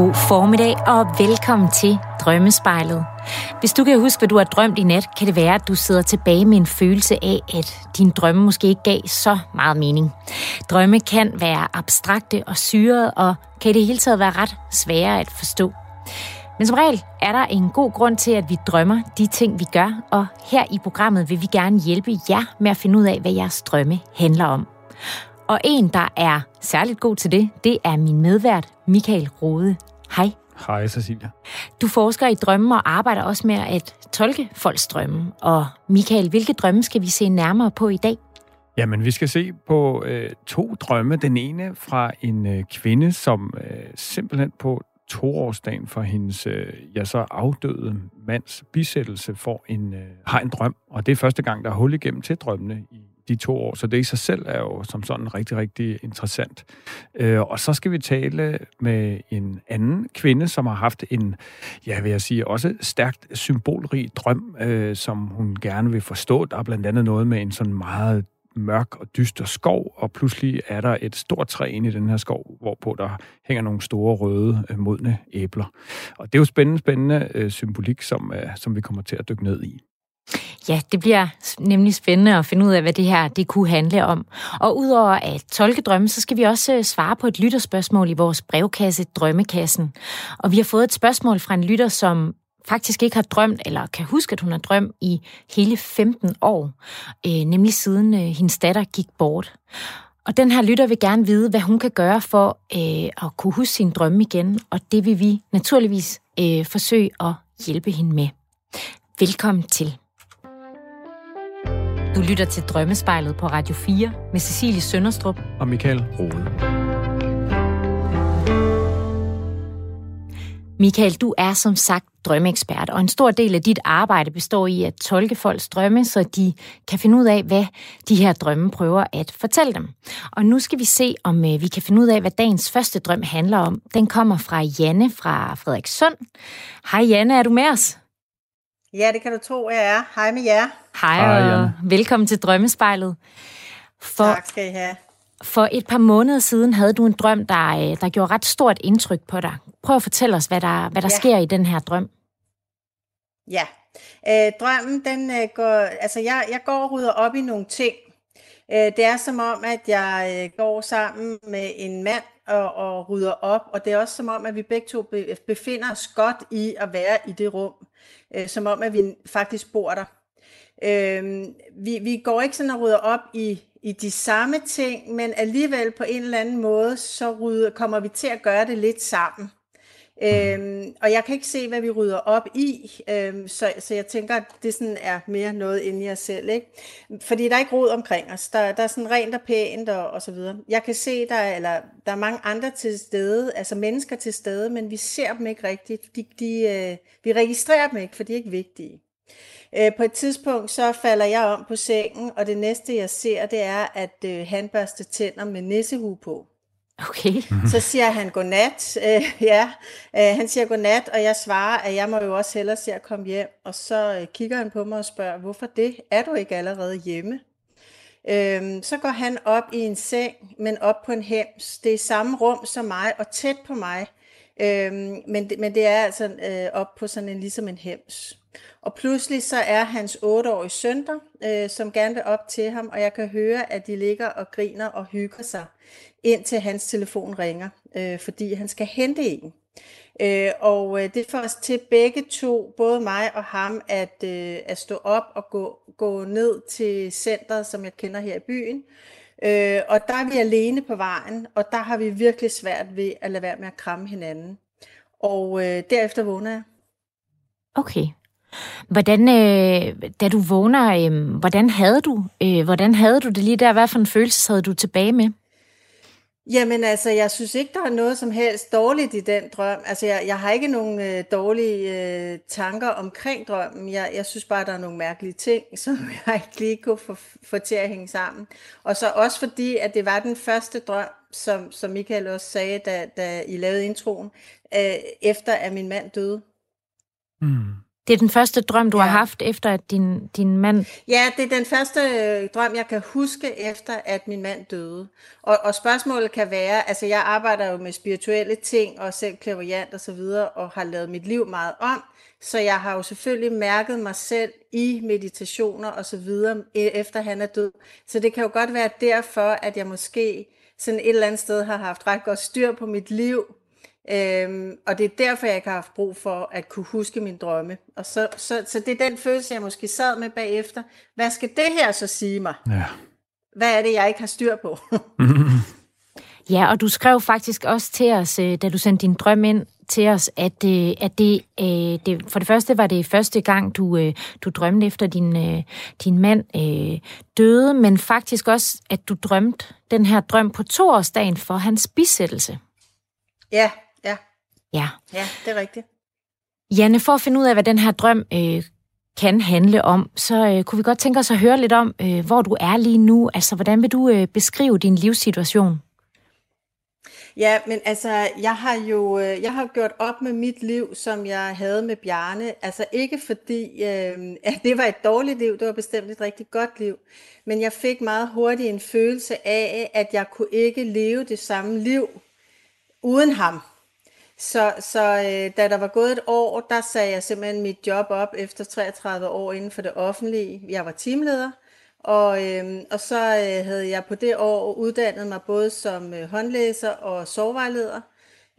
God formiddag og velkommen til Drømmespejlet. Hvis du kan huske, hvad du har drømt i nat, kan det være, at du sidder tilbage med en følelse af, at din drømme måske ikke gav så meget mening. Drømme kan være abstrakte og syrede, og kan i det hele taget være ret svære at forstå. Men som regel er der en god grund til, at vi drømmer de ting, vi gør, og her i programmet vil vi gerne hjælpe jer med at finde ud af, hvad jeres drømme handler om. Og en, der er særligt god til det, det er min medvært, Michael Rode. Hej. Cecilia. Du forsker i drømme og arbejder også med at tolke folks drømme. Og Michael, hvilke drømme skal vi se nærmere på i dag? Jamen, vi skal se på øh, to drømme. Den ene fra en øh, kvinde, som øh, simpelthen på toårsdagen for hendes øh, ja, så afdøde mands bisættelse får en, øh, har en drøm. Og det er første gang, der er hul igennem til drømmene i de to år. Så det i sig selv er jo som sådan rigtig, rigtig interessant. Øh, og så skal vi tale med en anden kvinde, som har haft en, ja, vil jeg sige, også stærkt symbolrig drøm, øh, som hun gerne vil forstå. Der er blandt andet noget med en sådan meget mørk og dyster skov, og pludselig er der et stort træ inde i den her skov, hvorpå der hænger nogle store røde øh, modne æbler. Og det er jo spændende, spændende øh, symbolik, som, øh, som vi kommer til at dykke ned i. Ja, det bliver nemlig spændende at finde ud af, hvad det her det kunne handle om. Og udover at tolke drømme, så skal vi også øh, svare på et lytterspørgsmål i vores brevkasse Drømmekassen. Og vi har fået et spørgsmål fra en lytter, som faktisk ikke har drømt, eller kan huske, at hun har drømt i hele 15 år, øh, nemlig siden øh, hendes datter gik bort. Og den her lytter vil gerne vide, hvad hun kan gøre for øh, at kunne huske sin drømme igen, og det vil vi naturligvis øh, forsøge at hjælpe hende med. Velkommen til. Du lytter til Drømmespejlet på Radio 4 med Cecilie Sønderstrup og Michael Rode. Michael, du er som sagt drømmeekspert, og en stor del af dit arbejde består i at tolke folks drømme, så de kan finde ud af, hvad de her drømme prøver at fortælle dem. Og nu skal vi se, om øh, vi kan finde ud af, hvad dagens første drøm handler om. Den kommer fra Janne fra Frederikssund. Hej Janne, er du med os? Ja, det kan du tro, jeg er. Hej med jer. Hej, Hej og velkommen til Drømmespejlet. For, tak skal I have. For et par måneder siden havde du en drøm, der, øh, der gjorde ret stort indtryk på dig. Prøv at fortælle os, hvad der, hvad der ja. sker i den her drøm. Ja, øh, drømmen, den øh, går, altså jeg, jeg går og rydder op i nogle ting. Øh, det er som om, at jeg øh, går sammen med en mand og, og rydder op, og det er også som om, at vi begge to befinder os godt i at være i det rum øh, som om, at vi faktisk bor der. Øh, vi, vi går ikke sådan og rydder op i, i de samme ting, men alligevel på en eller anden måde, så rydder, kommer vi til at gøre det lidt sammen. Øhm, og jeg kan ikke se, hvad vi rydder op i, øhm, så, så jeg tænker, at det sådan er mere noget inde i os selv. Ikke? Fordi der er ikke rod omkring os. Der, der er sådan rent og pænt og, og så videre. Jeg kan se, der er, eller, der er mange andre til stede, altså mennesker til stede, men vi ser dem ikke rigtigt. De, de, øh, vi registrerer dem ikke, for de er ikke vigtige. Øh, på et tidspunkt så falder jeg om på sengen, og det næste jeg ser, det er, at øh, han børster tænder med nissehue på. Okay. Så siger han godnat. Øh, ja, øh, han siger godnat, og jeg svarer, at jeg må jo også hellere se at komme hjem. Og så øh, kigger han på mig og spørger, hvorfor det? Er du ikke allerede hjemme? Øh, så går han op i en seng, men op på en hems. Det er samme rum som mig, og tæt på mig. Øh, men, men det er altså øh, op på sådan en, ligesom en hems. Og pludselig så er hans 8-årige søn der, øh, som gerne vil op til ham, og jeg kan høre, at de ligger og griner og hygger sig, indtil hans telefon ringer, øh, fordi han skal hente en. Øh, og øh, det får os til begge to, både mig og ham, at, øh, at stå op og gå, gå ned til centret, som jeg kender her i byen. Øh, og der er vi alene på vejen, og der har vi virkelig svært ved at lade være med at kramme hinanden. Og øh, derefter vågner jeg. Okay. Hvordan, øh, da du vågner, øh, hvordan havde du, øh, hvordan havde du det lige der? Hvad for en følelse havde du tilbage med? Jamen altså, jeg synes ikke, der er noget som helst dårligt i den drøm. Altså, jeg, jeg har ikke nogen øh, dårlige øh, tanker omkring drømmen. Jeg, jeg synes bare, der er nogle mærkelige ting, som jeg ikke lige kunne få, få til at hænge sammen. Og så også fordi, at det var den første drøm, som, som Michael også sagde, da, da I lavede introen, øh, efter at min mand døde. Mm. Det er den første drøm, du ja. har haft efter, at din, din mand... Ja, det er den første øh, drøm, jeg kan huske efter, at min mand døde. Og, og spørgsmålet kan være, altså jeg arbejder jo med spirituelle ting, og selv klaverjant og så videre, og har lavet mit liv meget om. Så jeg har jo selvfølgelig mærket mig selv i meditationer og så videre, e, efter han er død. Så det kan jo godt være derfor, at jeg måske sådan et eller andet sted har haft ret godt styr på mit liv, Øhm, og det er derfor, jeg ikke har haft brug for at kunne huske min drømme. Og så, så, så det er den følelse, jeg måske sad med bagefter. Hvad skal det her så sige mig? Ja. Hvad er det, jeg ikke har styr på? ja, og du skrev faktisk også til os, øh, da du sendte din drøm ind til os, at, øh, at det, øh, det, for det første var det første gang, du, du drømte efter din, din mand øh, døde, men faktisk også, at du drømte den her drøm på toårsdagen for hans bisættelse. Ja, Ja. Ja, det er rigtigt. Janne, for at finde ud af, hvad den her drøm øh, kan handle om, så øh, kunne vi godt tænke os at høre lidt om, øh, hvor du er lige nu. Altså, hvordan vil du øh, beskrive din livssituation? Ja, men altså, jeg har jo øh, jeg har gjort op med mit liv, som jeg havde med Bjarne. Altså ikke fordi, øh, at det var et dårligt liv, det var bestemt et rigtig godt liv. Men jeg fik meget hurtigt en følelse af, at jeg kunne ikke leve det samme liv uden ham. Så, så øh, da der var gået et år, der sagde jeg simpelthen mit job op efter 33 år inden for det offentlige. Jeg var teamleder, og, øh, og så øh, havde jeg på det år uddannet mig både som øh, håndlæser og sovevejleder.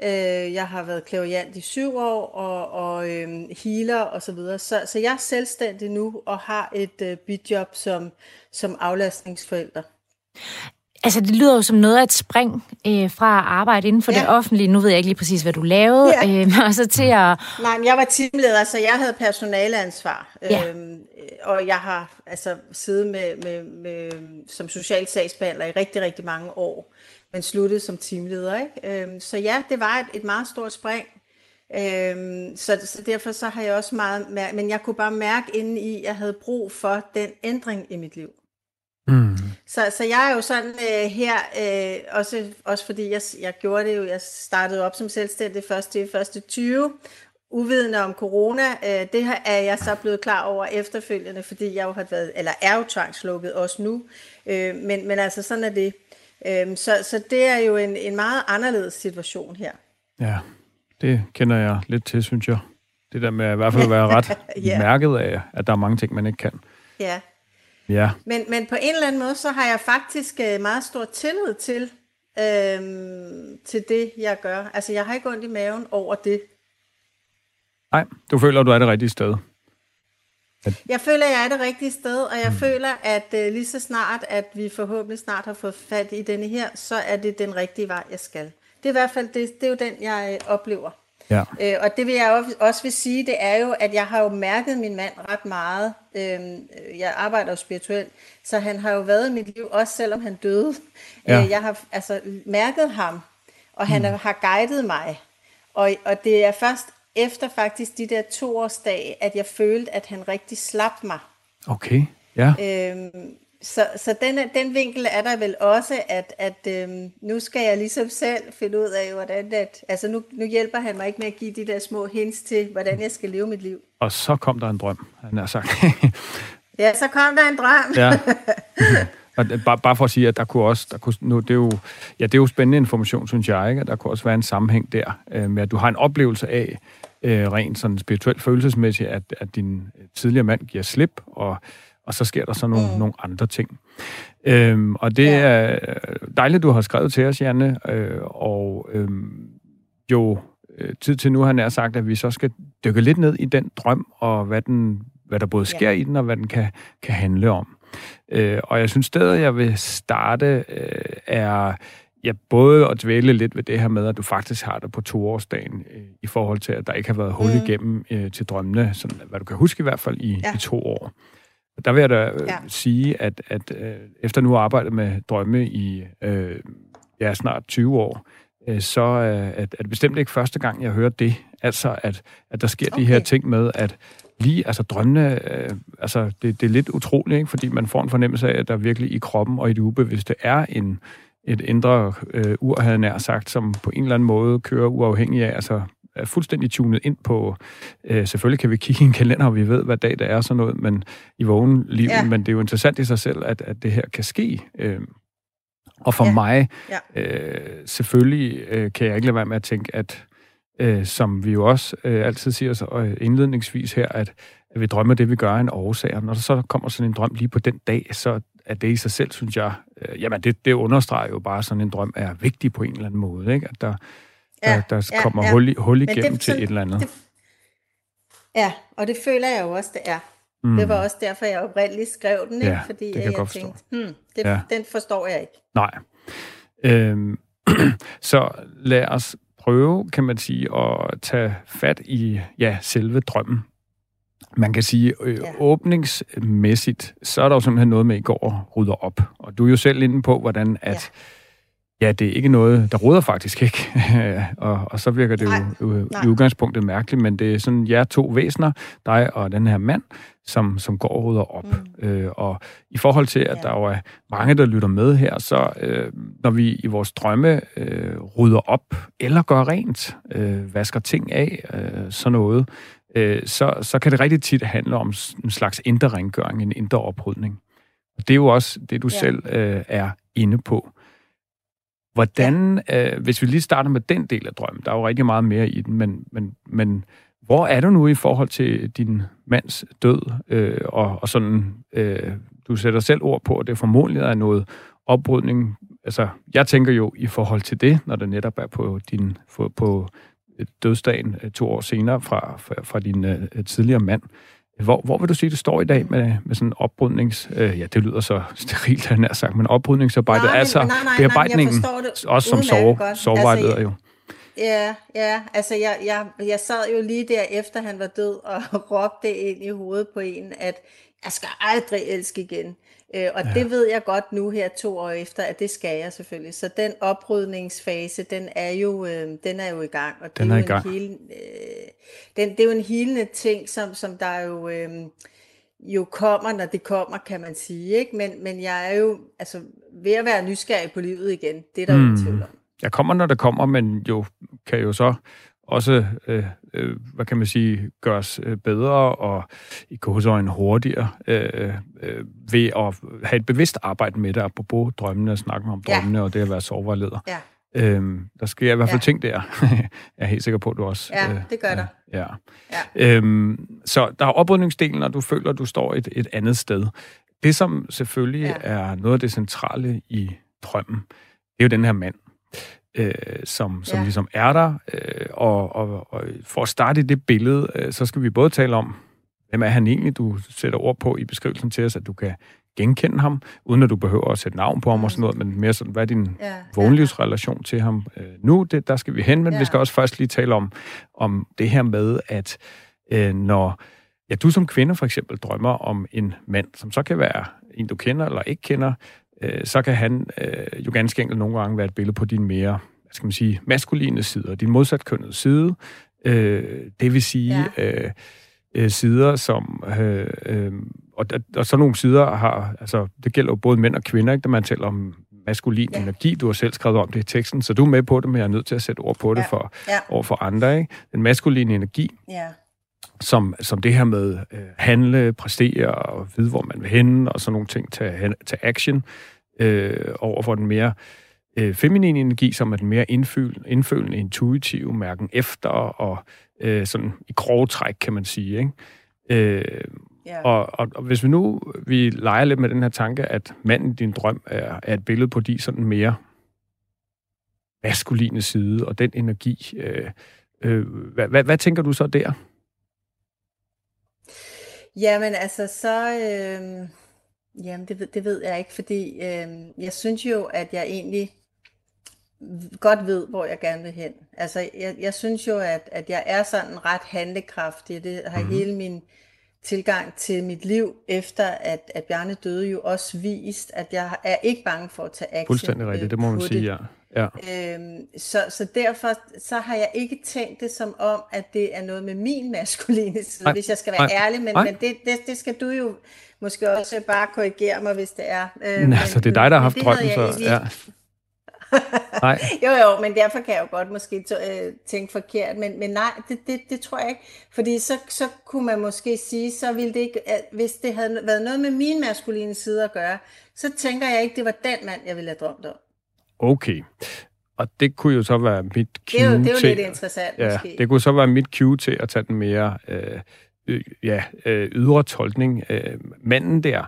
Øh, jeg har været klaviant i syv år og, og øh, healer og så videre. Så, så jeg er selvstændig nu og har et øh, bidjob som, som aflastningsforælder. Altså, det lyder jo som noget af et spring øh, fra at arbejde inden for ja. det offentlige. Nu ved jeg ikke lige præcis, hvad du lavede. Ja. Øh, og så til at... Nej, men jeg var teamleder, så jeg havde personaleansvar. Ja. Øhm, og jeg har altså siddet med, med, med, som social sagsbehandler i rigtig, rigtig mange år, men sluttede som teamleder. Ikke? Øhm, så ja, det var et, et meget stort spring. Øhm, så, så derfor så har jeg også meget... Men jeg kunne bare mærke inden i, at jeg havde brug for den ændring i mit liv. Mm. Så, så jeg er jo sådan øh, her, øh, også, også fordi jeg, jeg gjorde det jo, jeg startede op som selvstændig først i første 20, uvidende om corona. Øh, det her er jeg så blevet klar over efterfølgende, fordi jeg jo har været, eller er jo tvangslukket også nu. Øh, men, men altså sådan er det. Øh, så, så det er jo en, en meget anderledes situation her. Ja, det kender jeg lidt til, synes jeg. Det der med at i hvert fald være ret ja. mærket af, at der er mange ting, man ikke kan. Ja, Ja. Men, men på en eller anden måde, så har jeg faktisk øh, meget stor tillid til, øhm, til det, jeg gør. Altså, jeg har ikke ondt i maven over det. Nej, du føler, du er det rigtige sted. At... Jeg føler, jeg er det rigtige sted, og jeg mm. føler, at uh, lige så snart, at vi forhåbentlig snart har fået fat i denne her, så er det den rigtige vej, jeg skal. Det er i hvert fald det, det er jo den, jeg øh, oplever. Ja. Øh, og det vil jeg også vil sige, det er jo, at jeg har jo mærket min mand ret meget. Øh, jeg arbejder jo spirituelt, så han har jo været i mit liv, også selvom han døde. Ja. Øh, jeg har altså mærket ham, og han mm. har guidet mig. Og, og det er først efter faktisk de der to års dag, at jeg følte, at han rigtig slap mig. Okay, ja. Øh, så, så den, den vinkel er der vel også, at, at øhm, nu skal jeg ligesom selv finde ud af, hvordan at, altså nu, nu hjælper han mig ikke med at give de der små hints til, hvordan jeg skal leve mit liv. Og så kom der en drøm, han har sagt. ja, så kom der en drøm. ja. Og bare, bare for at sige, at der kunne også, der kunne, nu, det er jo, ja, det er jo spændende information, synes jeg, ikke? at der kunne også være en sammenhæng der, øh, med at du har en oplevelse af, øh, rent sådan spirituelt følelsesmæssigt, at, at din tidligere mand giver slip, og og så sker der så nogle, mm. nogle andre ting. Øhm, og det ja. er dejligt, du har skrevet til os, Janne, øh, og øh, jo øh, tid til nu, han er sagt, at vi så skal dykke lidt ned i den drøm, og hvad, den, hvad der både sker ja. i den, og hvad den kan, kan handle om. Øh, og jeg synes, stedet, jeg vil starte, øh, er ja, både at dvæle lidt ved det her med, at du faktisk har det på toårsdagen, øh, i forhold til, at der ikke har været hul mm. igennem øh, til drømmene, sådan, hvad du kan huske i hvert fald i, ja. i to år. Der vil jeg da øh, ja. sige, at, at øh, efter nu at arbejde med drømme i øh, ja, snart 20 år, øh, så øh, er det bestemt ikke første gang, jeg hører det. Altså, at, at der sker okay. de her ting med, at lige, altså drømmene, øh, altså det, det er lidt utroligt, ikke? fordi man får en fornemmelse af, at der virkelig i kroppen og i det ubevidste er en, et indre øh, ur, havde nær sagt, som på en eller anden måde kører uafhængig af, altså er fuldstændig tunet ind på, øh, selvfølgelig kan vi kigge i en kalender, og vi ved, hvad dag det er, sådan noget, men i vågen liv, ja. men det er jo interessant i sig selv, at, at det her kan ske. Øh, og for ja. mig, ja. Øh, selvfølgelig øh, kan jeg ikke lade være med at tænke, at øh, som vi jo også øh, altid siger så, øh, indledningsvis her, at, at vi drømmer det, vi gør, en årsag. Og når der så kommer sådan en drøm lige på den dag, så er det i sig selv, synes jeg, øh, jamen det, det understreger jo bare, at sådan en drøm er vigtig på en eller anden måde, ikke? At der, ja, der, der ja, kommer ja. hul, hul igennem det, til et eller andet. Det, ja, og det føler jeg jo også, det er. Mm. Det var også derfor, jeg oprindeligt skrev den, ikke? Ja, fordi det jeg, jeg tænkte, hmm, det, ja. den forstår jeg ikke. Nej. Øhm, så lad os prøve, kan man sige, at tage fat i ja, selve drømmen. Man kan sige, øh, ja. åbningsmæssigt, så er der jo simpelthen noget med, at I går og rydder op. Og du er jo selv inde på, hvordan at... Ja Ja, det er ikke noget, der råder faktisk ikke. og, og så virker det nej, jo nej. i udgangspunktet mærkeligt, men det er sådan jer to væsener, dig og den her mand, som, som går og rydder op. Mm. Øh, og i forhold til, at ja. der jo er mange, der lytter med her, så øh, når vi i vores drømme øh, rydder op, eller gør rent, øh, vasker ting af, øh, sådan noget, øh, så, så kan det rigtig tit handle om en slags indre rengøring, en indre oprydning. Og det er jo også det, du ja. selv øh, er inde på. Hvordan, ja. øh, hvis vi lige starter med den del af drømmen, der er jo rigtig meget mere i den, men, men, men hvor er du nu i forhold til din mands død, øh, og, og sådan, øh, du sætter selv ord på, at det formodentlig er noget oprydning. Altså, jeg tænker jo i forhold til det, når det netop er på din på, på dødsdagen øh, to år senere fra, fra, fra din øh, tidligere mand. Hvor, hvor vil du sige, det står i dag med, med sådan en oprydnings... Øh, ja, det lyder så sterilt, han har sagt, men oprydningsarbejdet, nej, altså nej, nej, bearbejdningen, nej, også som sove, sovevejleder altså, jo. Ja, ja, altså jeg, jeg, jeg sad jo lige der efter han var død og råbte ind i hovedet på en, at jeg skal aldrig elske igen. Øh, og ja. det ved jeg godt nu her to år efter, at det skal jeg selvfølgelig. Så den oprydningsfase, den er jo, øh, den er jo i gang. Og den det er, er i gang. En hele, øh, den, det er jo en helende ting, som, som der jo, øh, jo kommer, når det kommer, kan man sige. Ikke? Men, men jeg er jo altså, ved at være nysgerrig på livet igen. Det er der mm. tvivl om. Jeg kommer, når det kommer, men jo kan jo så også, øh, øh, hvad kan man sige, gøres øh, bedre og i en hurtigere øh, øh, ved at have et bevidst arbejde med det, apropos drømmene og snakke om drømmene ja. og det at være soverleder. Ja. Øhm, der sker i hvert fald ja. ting der. jeg er helt sikker på, at du også... Ja, øh, det gør der. Ja. ja. Øhm, så der er oprydningsdelen, og du føler, at du står et, et andet sted. Det, som selvfølgelig ja. er noget af det centrale i drømmen, det er jo den her mand, øh, som, som ja. ligesom er der. Øh, og, og, og for at starte i det billede, øh, så skal vi både tale om, hvem er han egentlig, du sætter ord på i beskrivelsen til os, at du kan genkende ham, uden at du behøver at sætte navn på ham og sådan noget, men mere sådan, hvad er din ja, vågenlivsrelation ja. til ham øh, nu? Det, der skal vi hen, men ja. vi skal også først lige tale om, om det her med, at øh, når ja, du som kvinde for eksempel drømmer om en mand, som så kan være en, du kender eller ikke kender, øh, så kan han øh, jo ganske enkelt nogle gange være et billede på din mere, hvad skal man sige, maskuline side, din modsatkønnede side. Øh, det vil sige ja. øh, øh, sider, som... Øh, øh, og, og så nogle sider har... Altså, det gælder jo både mænd og kvinder, ikke, når man taler om maskulin ja. energi. Du har selv skrevet om det i teksten, så du er med på det, men jeg er nødt til at sætte ord på det ja. for, ja. over for andre. Ikke? Den maskuline energi, ja. Som, som det her med øh, handle, præstere og vide, hvor man vil hen, og sådan nogle ting, tage, tage action øh, over for den mere øh, feminine energi, som er den mere indfølende, indfølende intuitive, mærken efter og øh, sådan i grove træk, kan man sige. Ikke? Øh, yeah. og, og, og hvis vi nu vi leger lidt med den her tanke, at manden i din drøm er, er et billede på de sådan mere maskuline side, og den energi, øh, øh, hvad, hvad, hvad tænker du så der? Jamen altså, så... Øh Jamen, det ved, det ved jeg ikke, fordi øh, jeg synes jo, at jeg egentlig godt ved, hvor jeg gerne vil hen. Altså, jeg, jeg synes jo, at, at jeg er sådan ret handlekraftig. Det har mm-hmm. hele min tilgang til mit liv, efter at, at Bjarne døde, jo også vist, at jeg er ikke bange for at tage action Fuldstændig rigtigt, det må man sige, ja. Ja. Øhm, så, så derfor så har jeg ikke tænkt det som om, at det er noget med min maskuline side, Ej. hvis jeg skal være Ej. ærlig, men, men det, det, det skal du jo måske også bare korrigere mig, hvis det er. Øh, men, altså, det er dig, der har haft drømmen, så... Ja. Nej. jo, jo, men derfor kan jeg jo godt måske øh, tænke forkert, men, men nej, det, det, det tror jeg ikke. Fordi så, så kunne man måske sige, så ville det ikke, at hvis det havde været noget med min maskuline side at gøre, så tænker jeg ikke, det var den mand, jeg ville have drømt om. Okay. Og det kunne jo så være mit cue det er jo, det er jo til, lidt interessant, ja, måske. det kunne så være mit cue til at tage den mere øh, øh, ja, øh, ydre tolkning. Øh, manden der,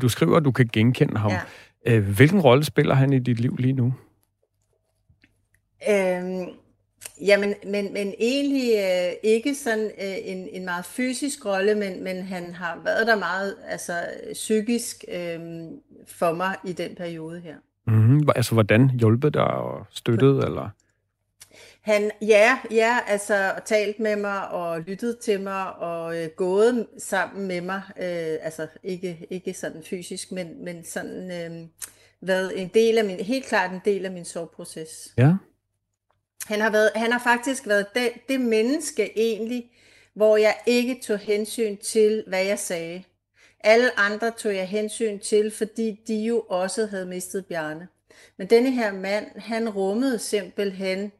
du skriver, at du kan genkende ham. Ja. Øh, hvilken rolle spiller han i dit liv lige nu? Øhm, jamen, men, men egentlig øh, ikke sådan øh, en, en meget fysisk rolle, men, men han har været der meget altså, psykisk øh, for mig i den periode her. Mm-hmm. Altså, hvordan hjulpet dig og støttet, eller? Han, ja, ja, altså talt med mig og lyttet til mig og øh, gået sammen med mig, øh, altså ikke, ikke sådan fysisk, men, men sådan øh, været en del af min, helt klart en del af min soveproces. Ja. Han har, været, han har faktisk været det, det menneske egentlig, hvor jeg ikke tog hensyn til, hvad jeg sagde. Alle andre tog jeg hensyn til, fordi de jo også havde mistet Bjarne. Men denne her mand, han rummede simpelthen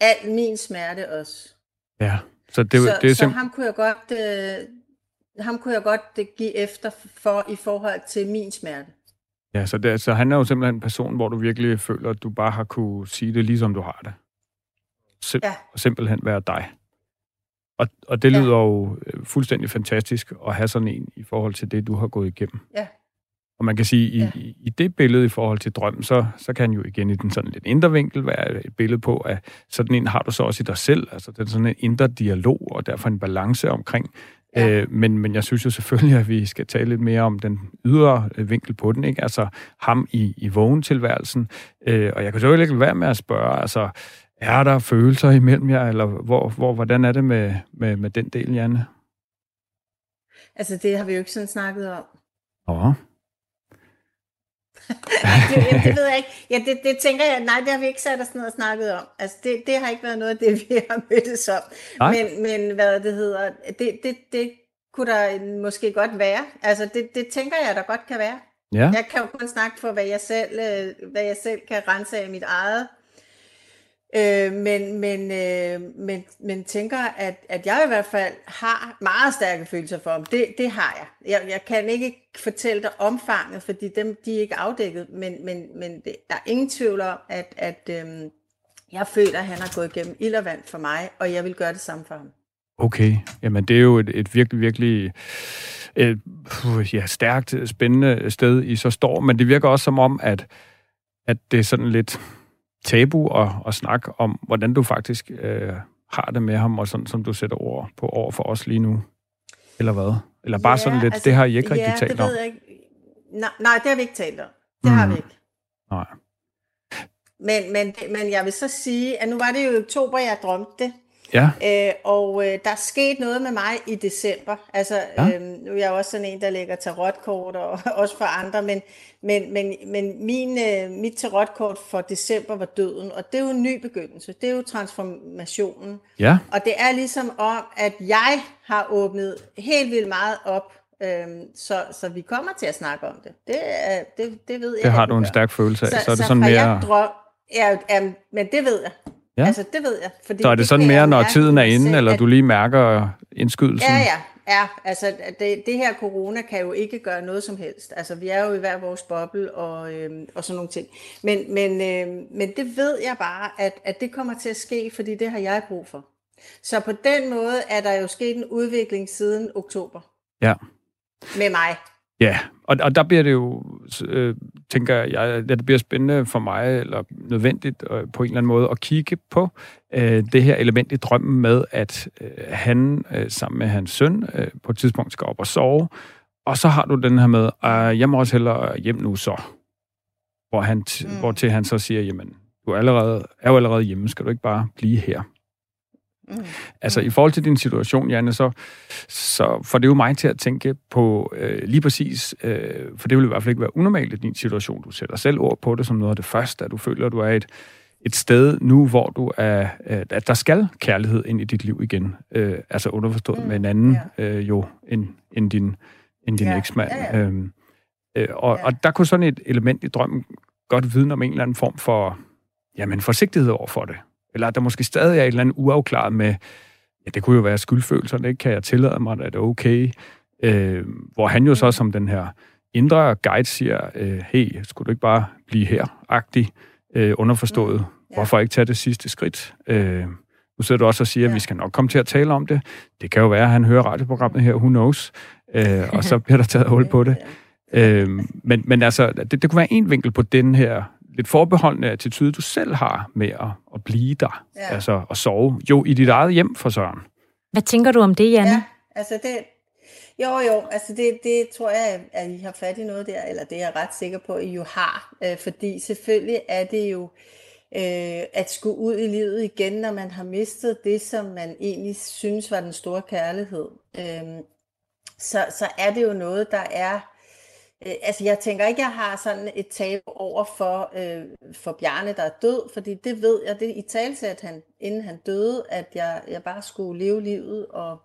al min smerte også. Ja, så det, så, det er så ham kunne jeg godt, øh, ham kunne jeg godt øh, give efter for i forhold til min smerte. Ja, så, det, så han er jo simpelthen en person, hvor du virkelig føler, at du bare har kunne sige det, ligesom du har det. Sim- ja. Og simpelthen være dig. Og, og det lyder ja. jo øh, fuldstændig fantastisk at have sådan en i forhold til det, du har gået igennem. Ja. Og man kan sige, i, ja. i, i det billede i forhold til drømmen, så, så kan jo igen i den sådan lidt indre vinkel være et billede på, at sådan en har du så også i dig selv. Altså er sådan en indre dialog, og derfor en balance omkring. Ja. Øh, men, men jeg synes jo selvfølgelig, at vi skal tale lidt mere om den ydre øh, vinkel på den, ikke? Altså ham i, i vågentilværelsen. Øh, og jeg kan selvfølgelig ikke være med at spørge, altså er der følelser imellem jer, eller hvor, hvor, hvordan er det med, med, med den del, Janne? Altså, det har vi jo ikke sådan snakket om. Åh. det, jamen, det ved jeg ikke. Ja, det, det tænker jeg, nej, det har vi ikke sat os ned og snakket om. Altså, det, det har ikke været noget af det, vi har mødtes om. Nej. Men, men hvad det hedder, det, det, det kunne der måske godt være. Altså, det, det tænker jeg, der godt kan være. Ja. Jeg kan jo kun snakke for, hvad jeg selv, øh, hvad jeg selv kan rense af mit eget Øh, men, men, øh, men, men tænker, at, at jeg i hvert fald har meget stærke følelser for ham. Det, det har jeg. jeg. Jeg kan ikke fortælle dig omfanget, fordi dem de er ikke afdækket, men, men, men det, der er ingen tvivl om, at, at øh, jeg føler, at han har gået igennem ild og vand for mig, og jeg vil gøre det samme for ham. Okay, jamen det er jo et, et virkelig, virkelig øh, et, ja, stærkt, spændende sted, I så står, men det virker også som om, at, at det er sådan lidt tabu at, at snakke om, hvordan du faktisk øh, har det med ham, og sådan som du sætter ord på over for os lige nu. Eller hvad? Eller bare ja, sådan lidt, altså, det har I ikke rigtig ja, talt det ved om? Jeg ikke. Nej, nej, det har vi ikke talt om. Det mm. har vi ikke. Nej. Men, men, men jeg vil så sige, at nu var det jo i oktober, jeg drømte det. Ja. Øh, og øh, der er sket noget med mig i december. Altså, ja. øh, nu er jeg også sådan en, der lægger tarotkort, og også for andre, men, men, men, men min, øh, mit tarotkort for december var døden, og det er jo en ny begyndelse. Det er jo transformationen. Ja. Og det er ligesom om, at jeg har åbnet helt vildt meget op, øh, så, så vi kommer til at snakke om det. Det, er, det, det ved jeg. Det har du en gør. stærk følelse af. Så, så er det så sådan mere... Jeg drøm, ja, ja, men det ved jeg. Ja. Altså, det ved jeg. Fordi så er det, det sådan mere, når tiden er inde, eller at, du lige mærker indskydelsen? Ja, ja. Ja, altså det, det her corona kan jo ikke gøre noget som helst. Altså vi er jo i hver vores boble og, øhm, og sådan nogle ting. Men, men, øhm, men det ved jeg bare, at, at det kommer til at ske, fordi det har jeg brug for. Så på den måde er der jo sket en udvikling siden oktober. Ja. Med mig. Ja, og, og der bliver det jo, øh, tænker jeg, at det bliver spændende for mig, eller nødvendigt øh, på en eller anden måde, at kigge på øh, det her element i drømmen med, at øh, han øh, sammen med hans søn øh, på et tidspunkt skal op og sove, og så har du den her med, øh, jeg må også hellere hjem nu så. Hvor, han mm. hvor til han så siger, jamen, du er, allerede, er jo allerede hjemme, skal du ikke bare blive her? Mm. Altså i forhold til din situation, Janne, så, så får det jo mig til at tænke på øh, lige præcis, øh, for det vil i hvert fald ikke være unormalt i din situation. Du sætter selv ord på det som noget af det første, at du føler, at du er et, et sted nu, hvor du er, at der skal kærlighed ind i dit liv igen. Øh, altså underforstået mm. med en anden ja. øh, jo, end, end din, end din ja. eksmand. Ja. Øhm, øh, og, ja. og der kunne sådan et element i drømmen godt viden om en eller anden form for jamen, forsigtighed over for det. Eller at der måske stadig er et eller andet uafklaret med, ja, det kunne jo være skyldfølelserne, ikke? Kan jeg tillade mig, at det er okay? Øh, hvor han jo så som den her indre guide siger, øh, hey, skulle du ikke bare blive her-agtig, øh, underforstået? Mm, ja. Hvorfor ikke tage det sidste skridt? Øh, nu sidder du også og siger, ja. at vi skal nok komme til at tale om det. Det kan jo være, at han hører radioprogrammet her, who knows? Øh, og så bliver der taget hul på det. Øh, men, men altså, det, det kunne være en vinkel på den her lidt forbeholdende attitude, du selv har med at, at blive der, ja. altså at sove, jo i dit eget hjem for Søren. Hvad tænker du om det, Janne? Ja, altså det, jo, jo, altså det, det tror jeg, at I har fat i noget der, eller det er jeg ret sikker på, at I jo har, øh, fordi selvfølgelig er det jo øh, at skulle ud i livet igen, når man har mistet det, som man egentlig synes var den store kærlighed. Øh, så, så er det jo noget, der er Øh, altså jeg tænker ikke, jeg har sådan et tab over for, øh, for Bjarne, der er død, fordi det ved jeg, det i at han, inden han døde, at jeg, jeg bare skulle leve livet. Og,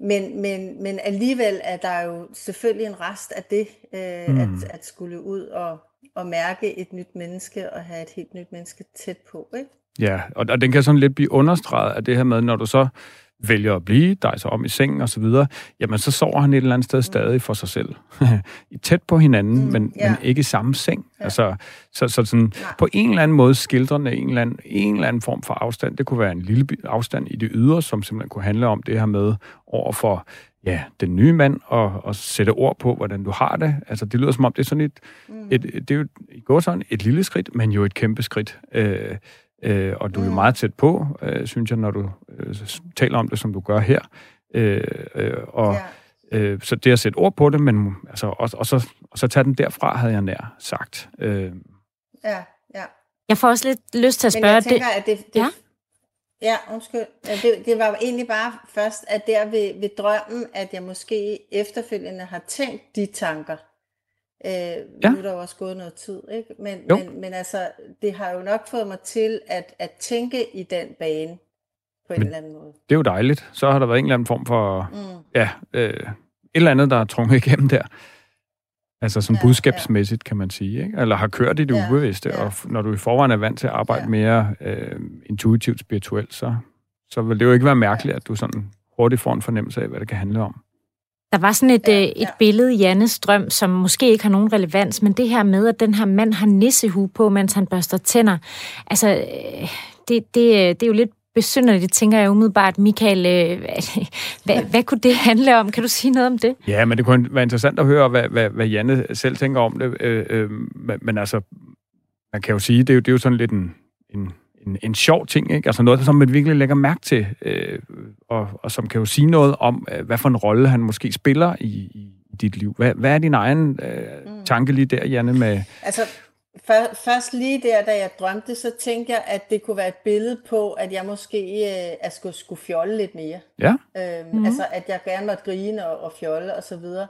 men, men, men alligevel er der jo selvfølgelig en rest af det, øh, mm. at, at skulle ud og, og mærke et nyt menneske og have et helt nyt menneske tæt på. Ikke? Ja, og, og den kan sådan lidt blive understreget af det her med, når du så vælger at blive, sig om i sengen og så videre, jamen så sover han et eller andet sted mm. stadig for sig selv. Tæt på hinanden, mm, men, yeah. men ikke i samme seng. Ja. Altså, så, så sådan, på en eller anden måde skildrende en eller, anden, en eller anden form for afstand. Det kunne være en lille afstand i det ydre, som simpelthen kunne handle om det her med over for ja, den nye mand og, og sætte ord på, hvordan du har det. Altså, det lyder som om, det er sådan et, mm. et, et det er jo, går sådan et lille skridt, men jo et kæmpe skridt. Øh, Øh, og du er jo mm. meget tæt på, øh, synes jeg, når du øh, taler om det, som du gør her. Øh, øh, og ja. øh, så det at sætte ord på det, men altså, og, og, så, og så tage den derfra, havde jeg nær sagt. Øh. Ja, ja. Jeg får også lidt lyst til at spørge... Men jeg tænker, det, at det, det, ja? Ja, undskyld. Det, det var egentlig bare først, at der ved, ved drømmen, at jeg måske efterfølgende har tænkt de tanker. Øh, ja. Nu er der jo også gået noget tid, ikke? Men, men, men altså, det har jo nok fået mig til at, at tænke i den bane på en men, eller anden måde. Det er jo dejligt. Så har der været en eller anden form for, mm. ja, øh, et eller andet, der er trunget igennem der. Altså som ja, budskabsmæssigt, ja. kan man sige. Ikke? Eller har kørt i det ja, ubevidste, ja. og når du i forvejen er vant til at arbejde ja. mere øh, intuitivt spirituelt, så, så vil det jo ikke være mærkeligt, ja. at du sådan hurtigt får en fornemmelse af, hvad det kan handle om. Der var sådan et, ja, øh, et ja. billede i Jannes drøm, som måske ikke har nogen relevans, men det her med, at den her mand har nissehue på, mens han børster tænder. Altså, øh, det, det, øh, det er jo lidt besynderligt, tænker jeg umiddelbart. Michael, hvad, hvad kunne det handle om? Kan du sige noget om det? Ja, men det kunne være interessant at høre, hvad, hvad, hvad Janne selv tænker om det. Øh, øh, men altså, man kan jo sige, det er jo, det er jo sådan lidt en, en en, en sjov ting, ikke? Altså noget, som man virkelig lægger mærke til, øh, og, og som kan jo sige noget om, øh, hvad for en rolle han måske spiller i, i dit liv. Hvad, hvad er din egen øh, mm. tanke lige der, Janne, med... Altså, først lige der, da jeg drømte, så tænkte jeg, at det kunne være et billede på, at jeg måske øh, at skulle, skulle fjolle lidt mere. Ja. Øhm, mm-hmm. Altså, at jeg gerne måtte grine og, og fjolle og så videre.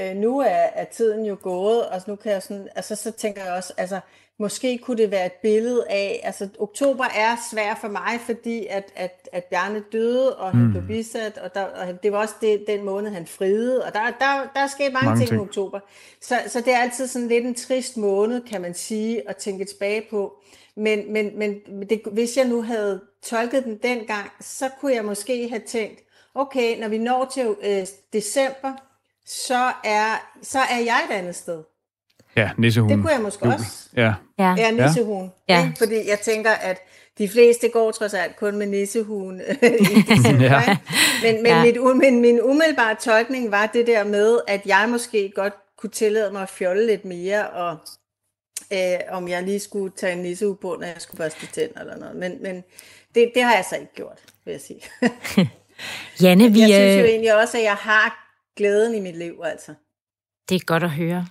Øh, nu er, er tiden jo gået, og nu kan jeg sådan, altså så tænker jeg også, altså, Måske kunne det være et billede af, altså oktober er svær for mig, fordi at, at, at Bjarne døde, og han mm. blev bisat, og, der, og det var også det, den måned, han friede, og der, der, der er sket mange, mange ting, ting i oktober. Så, så det er altid sådan lidt en trist måned, kan man sige, at tænke tilbage på. Men, men, men det, hvis jeg nu havde tolket den dengang, så kunne jeg måske have tænkt, okay, når vi når til øh, december, så er, så er jeg et andet sted. Ja, nissehuen. Det kunne jeg måske også. Ja. Ja, ja nissehuen. Ja. Ikke? Fordi jeg tænker, at de fleste går trods alt kun med nissehuen i december. ja. Men, men, ja. mit, men min umiddelbare tolkning var det der med, at jeg måske godt kunne tillade mig at fjolle lidt mere, og øh, om jeg lige skulle tage en nissehue på, når jeg skulle børste tænder eller noget. Men, men det, det har jeg så ikke gjort, vil jeg sige. Janne, vi... Jeg synes jo øh, egentlig også, at jeg har glæden i mit liv, altså. Det er godt at høre.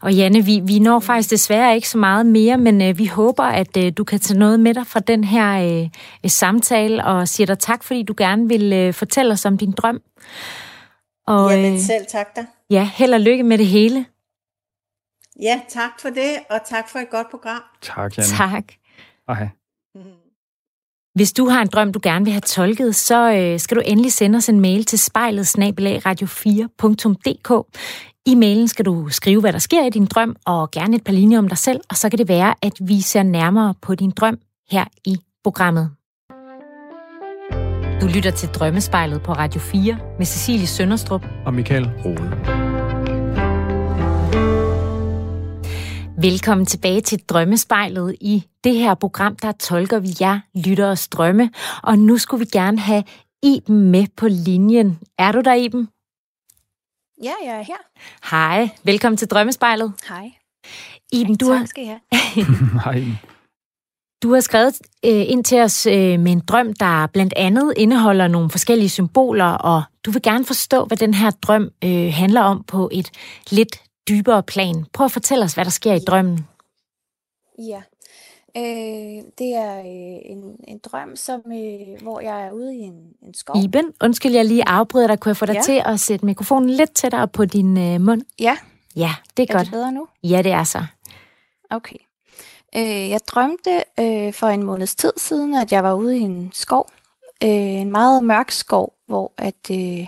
Og Janne, vi, vi når faktisk desværre ikke så meget mere, men øh, vi håber, at øh, du kan tage noget med dig fra den her øh, samtale, og siger dig tak, fordi du gerne vil øh, fortælle os om din drøm. Og, Jamen øh, selv tak dig. Ja, held og lykke med det hele. Ja, tak for det, og tak for et godt program. Tak, Janne. Tak. Okay. Hvis du har en drøm, du gerne vil have tolket, så øh, skal du endelig sende os en mail til spejlet radio4.dk. I mailen skal du skrive, hvad der sker i din drøm, og gerne et par linjer om dig selv, og så kan det være, at vi ser nærmere på din drøm her i programmet. Du lytter til Drømmespejlet på Radio 4 med Cecilie Sønderstrup og Michael Rode. Velkommen tilbage til Drømmespejlet. I det her program, der tolker vi jer lytteres drømme, og nu skulle vi gerne have Iben med på linjen. Er du der, Iben? Ja, jeg er her. Hej, velkommen til Drømmespejlet. Hej. Iben, du har... skal jeg Hej. Du har skrevet øh, ind til os øh, med en drøm, der blandt andet indeholder nogle forskellige symboler, og du vil gerne forstå, hvad den her drøm øh, handler om på et lidt dybere plan. Prøv at fortælle os, hvad der sker i drømmen. Ja, øh, det er øh, en, en drøm, som, øh, hvor jeg er ude i en, en skov. Iben, undskyld, jeg lige afbryder dig. Kunne jeg få dig ja. til at sætte mikrofonen lidt tættere på din øh, mund? Ja. Ja, det er, er godt. Er det bedre nu? Ja, det er så. Okay. Øh, jeg drømte øh, for en måneds tid siden, at jeg var ude i en skov. Øh, en meget mørk skov, hvor at øh,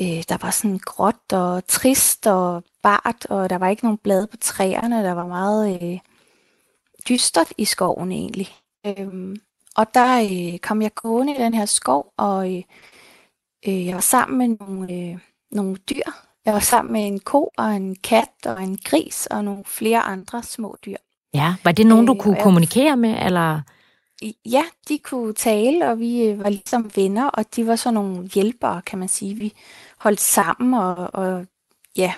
øh, der var sådan gråt og trist og bart, og der var ikke nogen blade på træerne. Der var meget øh, dystert i skoven egentlig. Øh, og der øh, kom jeg gående i den her skov, og øh, øh, jeg var sammen med nogle, øh, nogle dyr. Jeg var sammen med en ko og en kat og en gris og nogle flere andre små dyr. Ja, var det nogen, du øh, kunne jeg... kommunikere med, eller? Ja, de kunne tale, og vi øh, var ligesom venner, og de var så nogle hjælpere, kan man sige. Vi holdt sammen og, og ja,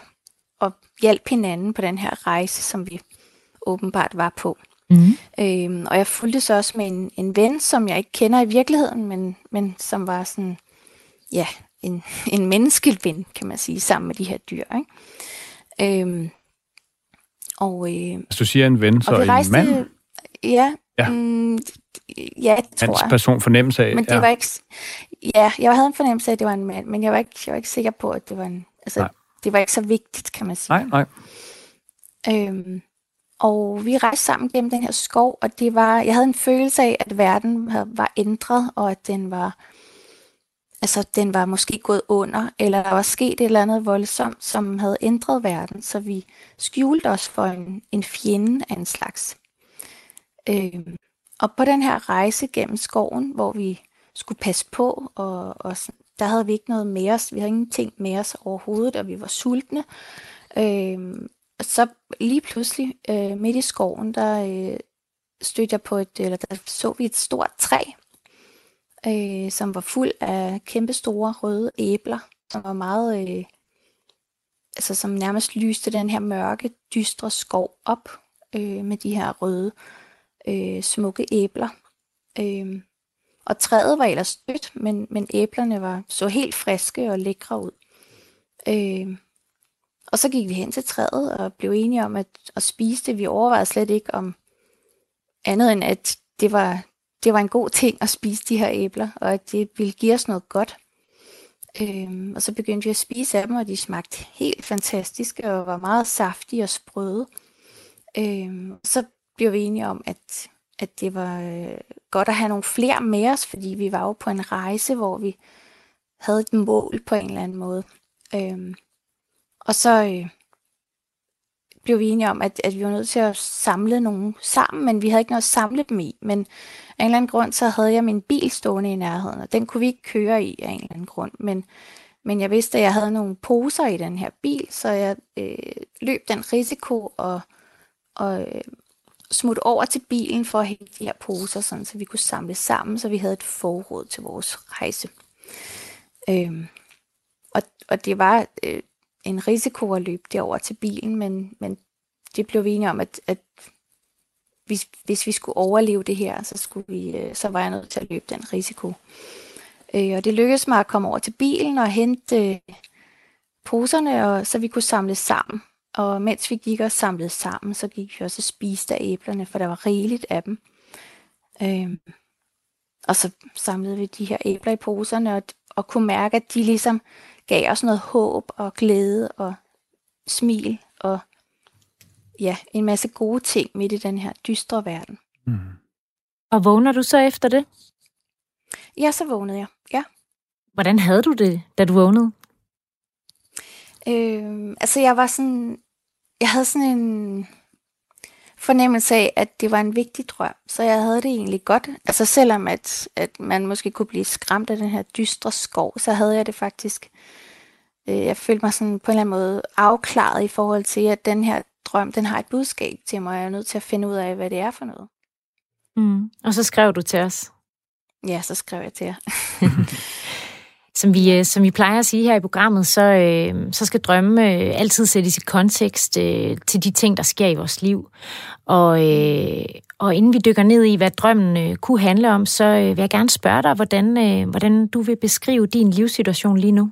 og hjalp hinanden på den her rejse, som vi åbenbart var på. Mm. Øhm, og jeg fulgte så også med en, en ven, som jeg ikke kender i virkeligheden, men, men som var sådan, ja, en, en menneskelig ven, kan man sige, sammen med de her dyr. Ikke? Øhm, og, øh, Hvis du siger en ven, så en rejste, mand? Ja, ja. Mm, ja tror Hans person fornemmelse af. Men det ja. var ikke, ja, jeg havde en fornemmelse af, at det var en mand, men jeg var ikke, jeg var ikke sikker på, at det var en, altså, nej. det var ikke så vigtigt, kan man sige. Nej, nej. Øhm, og vi rejste sammen gennem den her skov, og det var, jeg havde en følelse af, at verden var ændret, og at den var, altså den var måske gået under, eller der var sket et eller andet voldsomt, som havde ændret verden, så vi skjulte os for en, en fjende af en slags. Øhm, og på den her rejse gennem skoven, hvor vi skulle passe på, og, og der havde vi ikke noget med os, vi havde ingenting med os overhovedet, og vi var sultne. Øhm, så lige pludselig øh, midt i skoven, der øh, stødte jeg på et, eller der så vi et stort træ, øh, som var fuld af kæmpe store røde æbler, som var meget, øh, altså som nærmest lyste den her mørke, dystre skov op øh, med de her røde, øh, smukke æbler. Øh, og træet var ellers dødt, men, men æblerne var så helt friske og lækre ud. Øh, og så gik vi hen til træet og blev enige om at, at spise det. Vi overvejede slet ikke om andet end, at det var, det var en god ting at spise de her æbler, og at det ville give os noget godt. Øhm, og så begyndte vi at spise af dem, og de smagte helt fantastisk, og var meget saftige og sprøde. Øhm, så blev vi enige om, at, at det var øh, godt at have nogle flere med os, fordi vi var jo på en rejse, hvor vi havde et mål på en eller anden måde. Øhm, og så øh, blev vi enige om, at, at vi var nødt til at samle nogen sammen, men vi havde ikke noget at samle dem i. Men af en eller anden grund, så havde jeg min bil stående i nærheden, og den kunne vi ikke køre i af en eller anden grund. Men, men jeg vidste, at jeg havde nogle poser i den her bil, så jeg øh, løb den risiko og, og øh, smutte over til bilen for at hente de her poser, sådan, så vi kunne samle sammen, så vi havde et forråd til vores rejse. Øh, og, og det var øh, en risiko at løbe derover til bilen, men, men det blev vi enige om, at, at hvis, hvis vi skulle overleve det her, så, skulle vi, øh, så var jeg nødt til at løbe den risiko. Øh, og det lykkedes mig at komme over til bilen og hente øh, poserne, og, så vi kunne samle sammen. Og mens vi gik og samlede sammen, så gik vi også og spiste af æblerne, for der var rigeligt af dem. Øh, og så samlede vi de her æbler i poserne, og, og kunne mærke, at de ligesom gav os noget håb og glæde og smil og ja, en masse gode ting midt i den her dystre verden. Mm. Og vågner du så efter det? Ja, så vågnede jeg, ja. Hvordan havde du det, da du vågnede? Øh, altså jeg var sådan, jeg havde sådan en fornemmelse af, at det var en vigtig drøm, så jeg havde det egentlig godt. Altså selvom at, at man måske kunne blive skræmt af den her dystre skov, så havde jeg det faktisk, øh, jeg følte mig sådan på en eller anden måde afklaret i forhold til, at den her drøm, den har et budskab til mig, og jeg er nødt til at finde ud af, hvad det er for noget. Mm. Og så skrev du til os. Ja, så skrev jeg til jer. Som vi, øh, som vi plejer at sige her i programmet, så, øh, så skal drømme øh, altid sættes i kontekst øh, til de ting, der sker i vores liv. Og, øh, og inden vi dykker ned i, hvad drømmen øh, kunne handle om, så øh, vil jeg gerne spørge dig, hvordan, øh, hvordan du vil beskrive din livssituation lige nu.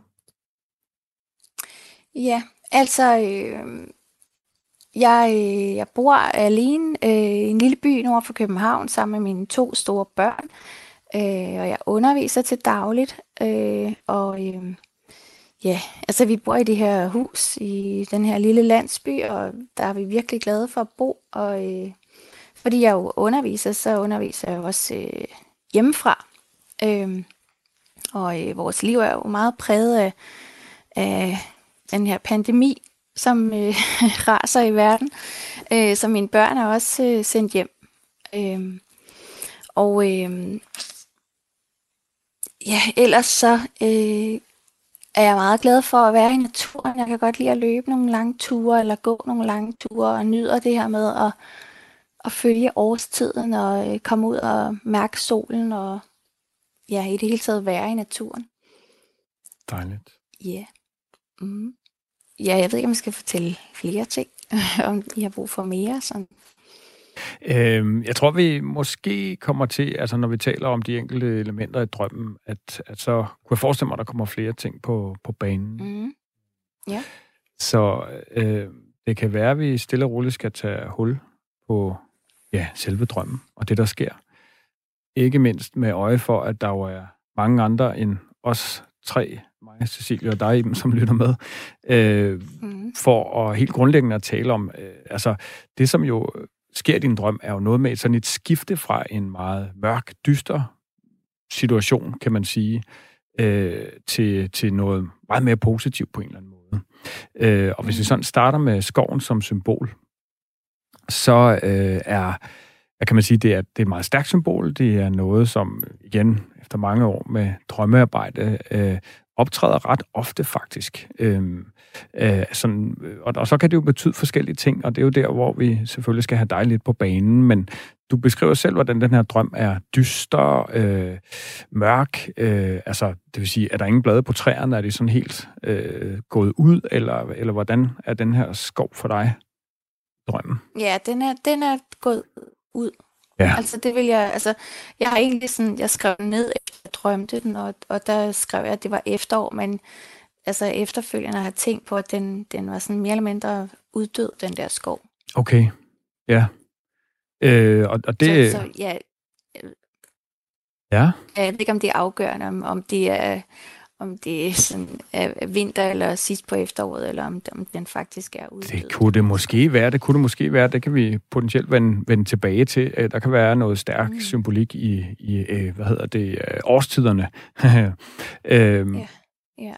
Ja, altså, øh, jeg, øh, jeg bor alene øh, i en lille by nord for København sammen med mine to store børn øh, og jeg underviser til dagligt. Øh, og øh, ja, altså vi bor i det her hus i den her lille landsby, og der er vi virkelig glade for at bo. Og øh, fordi jeg jo underviser, så underviser jeg også øh, hjemmefra. Øh, og øh, vores liv er jo meget præget af, af den her pandemi, som øh, raser i verden. Øh, så mine børn er også øh, sendt hjem. Øh, og øh, ja, ellers så øh, er jeg meget glad for at være i naturen. Jeg kan godt lide at løbe nogle lange ture, eller gå nogle lange ture, og nyder det her med at, at følge årstiden, og øh, komme ud og mærke solen, og ja, i det hele taget være i naturen. Dejligt. Ja. Yeah. Mm. Ja, jeg ved ikke, om jeg skal fortælle flere ting, om I har brug for mere. Sådan. Øhm, jeg tror, vi måske kommer til, altså når vi taler om de enkelte elementer i drømmen, at, at så kunne jeg forestille mig, at der kommer flere ting på, på banen. Mm. Ja. Så øh, det kan være, at vi stille og roligt skal tage hul på ja, selve drømmen og det, der sker. Ikke mindst med øje for, at der jo er mange andre end os tre, mig, Cecilie og dig, som lytter med, øh, mm. for at helt grundlæggende at tale om, øh, altså det, som jo sker din drøm, er jo noget med sådan et skifte fra en meget mørk, dyster situation, kan man sige, øh, til, til noget meget mere positivt på en eller anden måde. Øh, og hvis vi sådan starter med skoven som symbol, så øh, er, kan man sige, det er, det er et meget stærkt symbol. Det er noget, som igen, efter mange år med drømmearbejde, øh, optræder ret ofte faktisk. Øhm, øh, sådan, og, og så kan det jo betyde forskellige ting, og det er jo der, hvor vi selvfølgelig skal have dig lidt på banen, men du beskriver selv, hvordan den her drøm er dyster, øh, mørk, øh, altså det vil sige, er der ingen blade på træerne, er de sådan helt øh, gået ud, eller, eller hvordan er den her skov for dig, drømmen? Ja, den er, den er gået ud. Ja. Altså det vil jeg, altså jeg har egentlig sådan, jeg skrev ned, efter jeg drømte den, og, og der skrev jeg, at det var efterår, men altså efterfølgende har jeg tænkt på, at den, den var sådan mere eller mindre uddød, den der skov. Okay, ja. Øh, og, og det... Så, så ja, Ja. Jeg ved ikke, om det er afgørende, om, om det er om det er sådan er vinter eller sidst på efteråret, eller om, om den faktisk er ude. Det kunne det måske være. Det kunne det måske være. Det kan vi potentielt vende, vende tilbage til. Øh, der kan være noget stærk mm. symbolik i, i øh, hvad hedder det, øh, årstiderne. øhm, ja. Ja.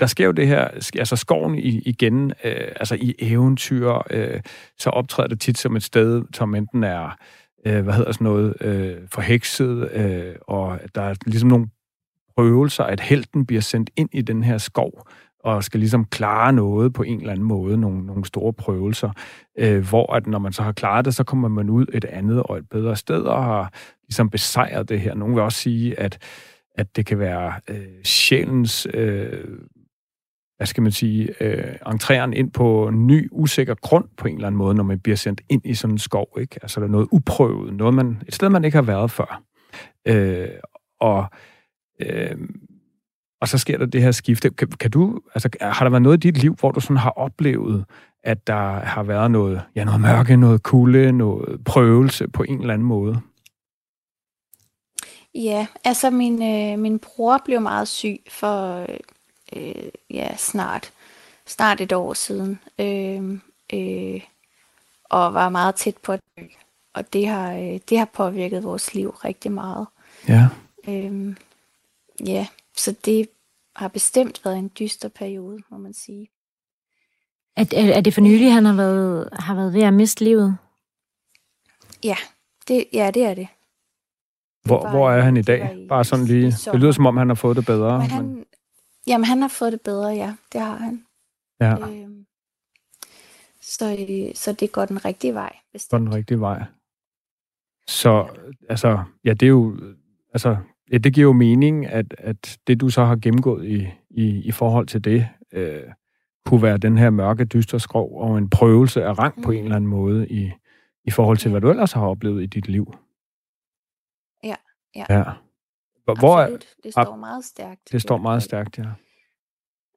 Der sker jo det her, altså skoven igen, øh, altså i eventyr, øh, så optræder det tit som et sted, som enten er, øh, hvad hedder sådan noget, øh, forhekset, øh, og der er ligesom nogle prøvelser, at helten bliver sendt ind i den her skov, og skal ligesom klare noget på en eller anden måde, nogle, nogle store prøvelser, øh, hvor at når man så har klaret det, så kommer man ud et andet og et bedre sted, og har ligesom besejret det her. Nogle vil også sige, at, at det kan være øh, sjælens, øh, hvad skal man sige, øh, entréen ind på ny, usikker grund på en eller anden måde, når man bliver sendt ind i sådan en skov, ikke? Altså der er noget uprøvet, noget man, et sted, man ikke har været før. Øh, og Øh, og så sker der det her skifte. Kan, kan du, altså, har der været noget i dit liv, hvor du sådan har oplevet, at der har været noget, ja, noget mørke, noget kulde, noget prøvelse på en eller anden måde? Ja, altså min, øh, min bror blev meget syg for øh, ja, snart, snart et år siden, øh, øh, og var meget tæt på at dø. Og det har, øh, det har påvirket vores liv rigtig meget. Ja. Øh, Ja, så det har bestemt været en dyster periode, må man sige. Er, er, er det for nylig, han har været, har været ved at miste livet? Ja, det, ja, det er det. Hvor, var hvor er han i dag? i- Bare sådan lige... Det lyder som om, han har fået det bedre. Men han, jamen, han har fået det bedre, ja. Det har han. ja, Øhm, så, så det går den rigtige vej. Bestemt. den rigtige vej. Så, altså, ja, det er jo... Altså, ja, det giver jo mening, at, at det, du så har gennemgået i, i, i forhold til det, øh, kunne være den her mørke, dystre skrov og en prøvelse af rang mm. på en Mm. eller anden måde i, i forhold til, hvad du ellers har oplevet i dit liv. Ja, ja. ja. Hvor, Absolut. Det står meget stærkt. det står meget stærkt, ja.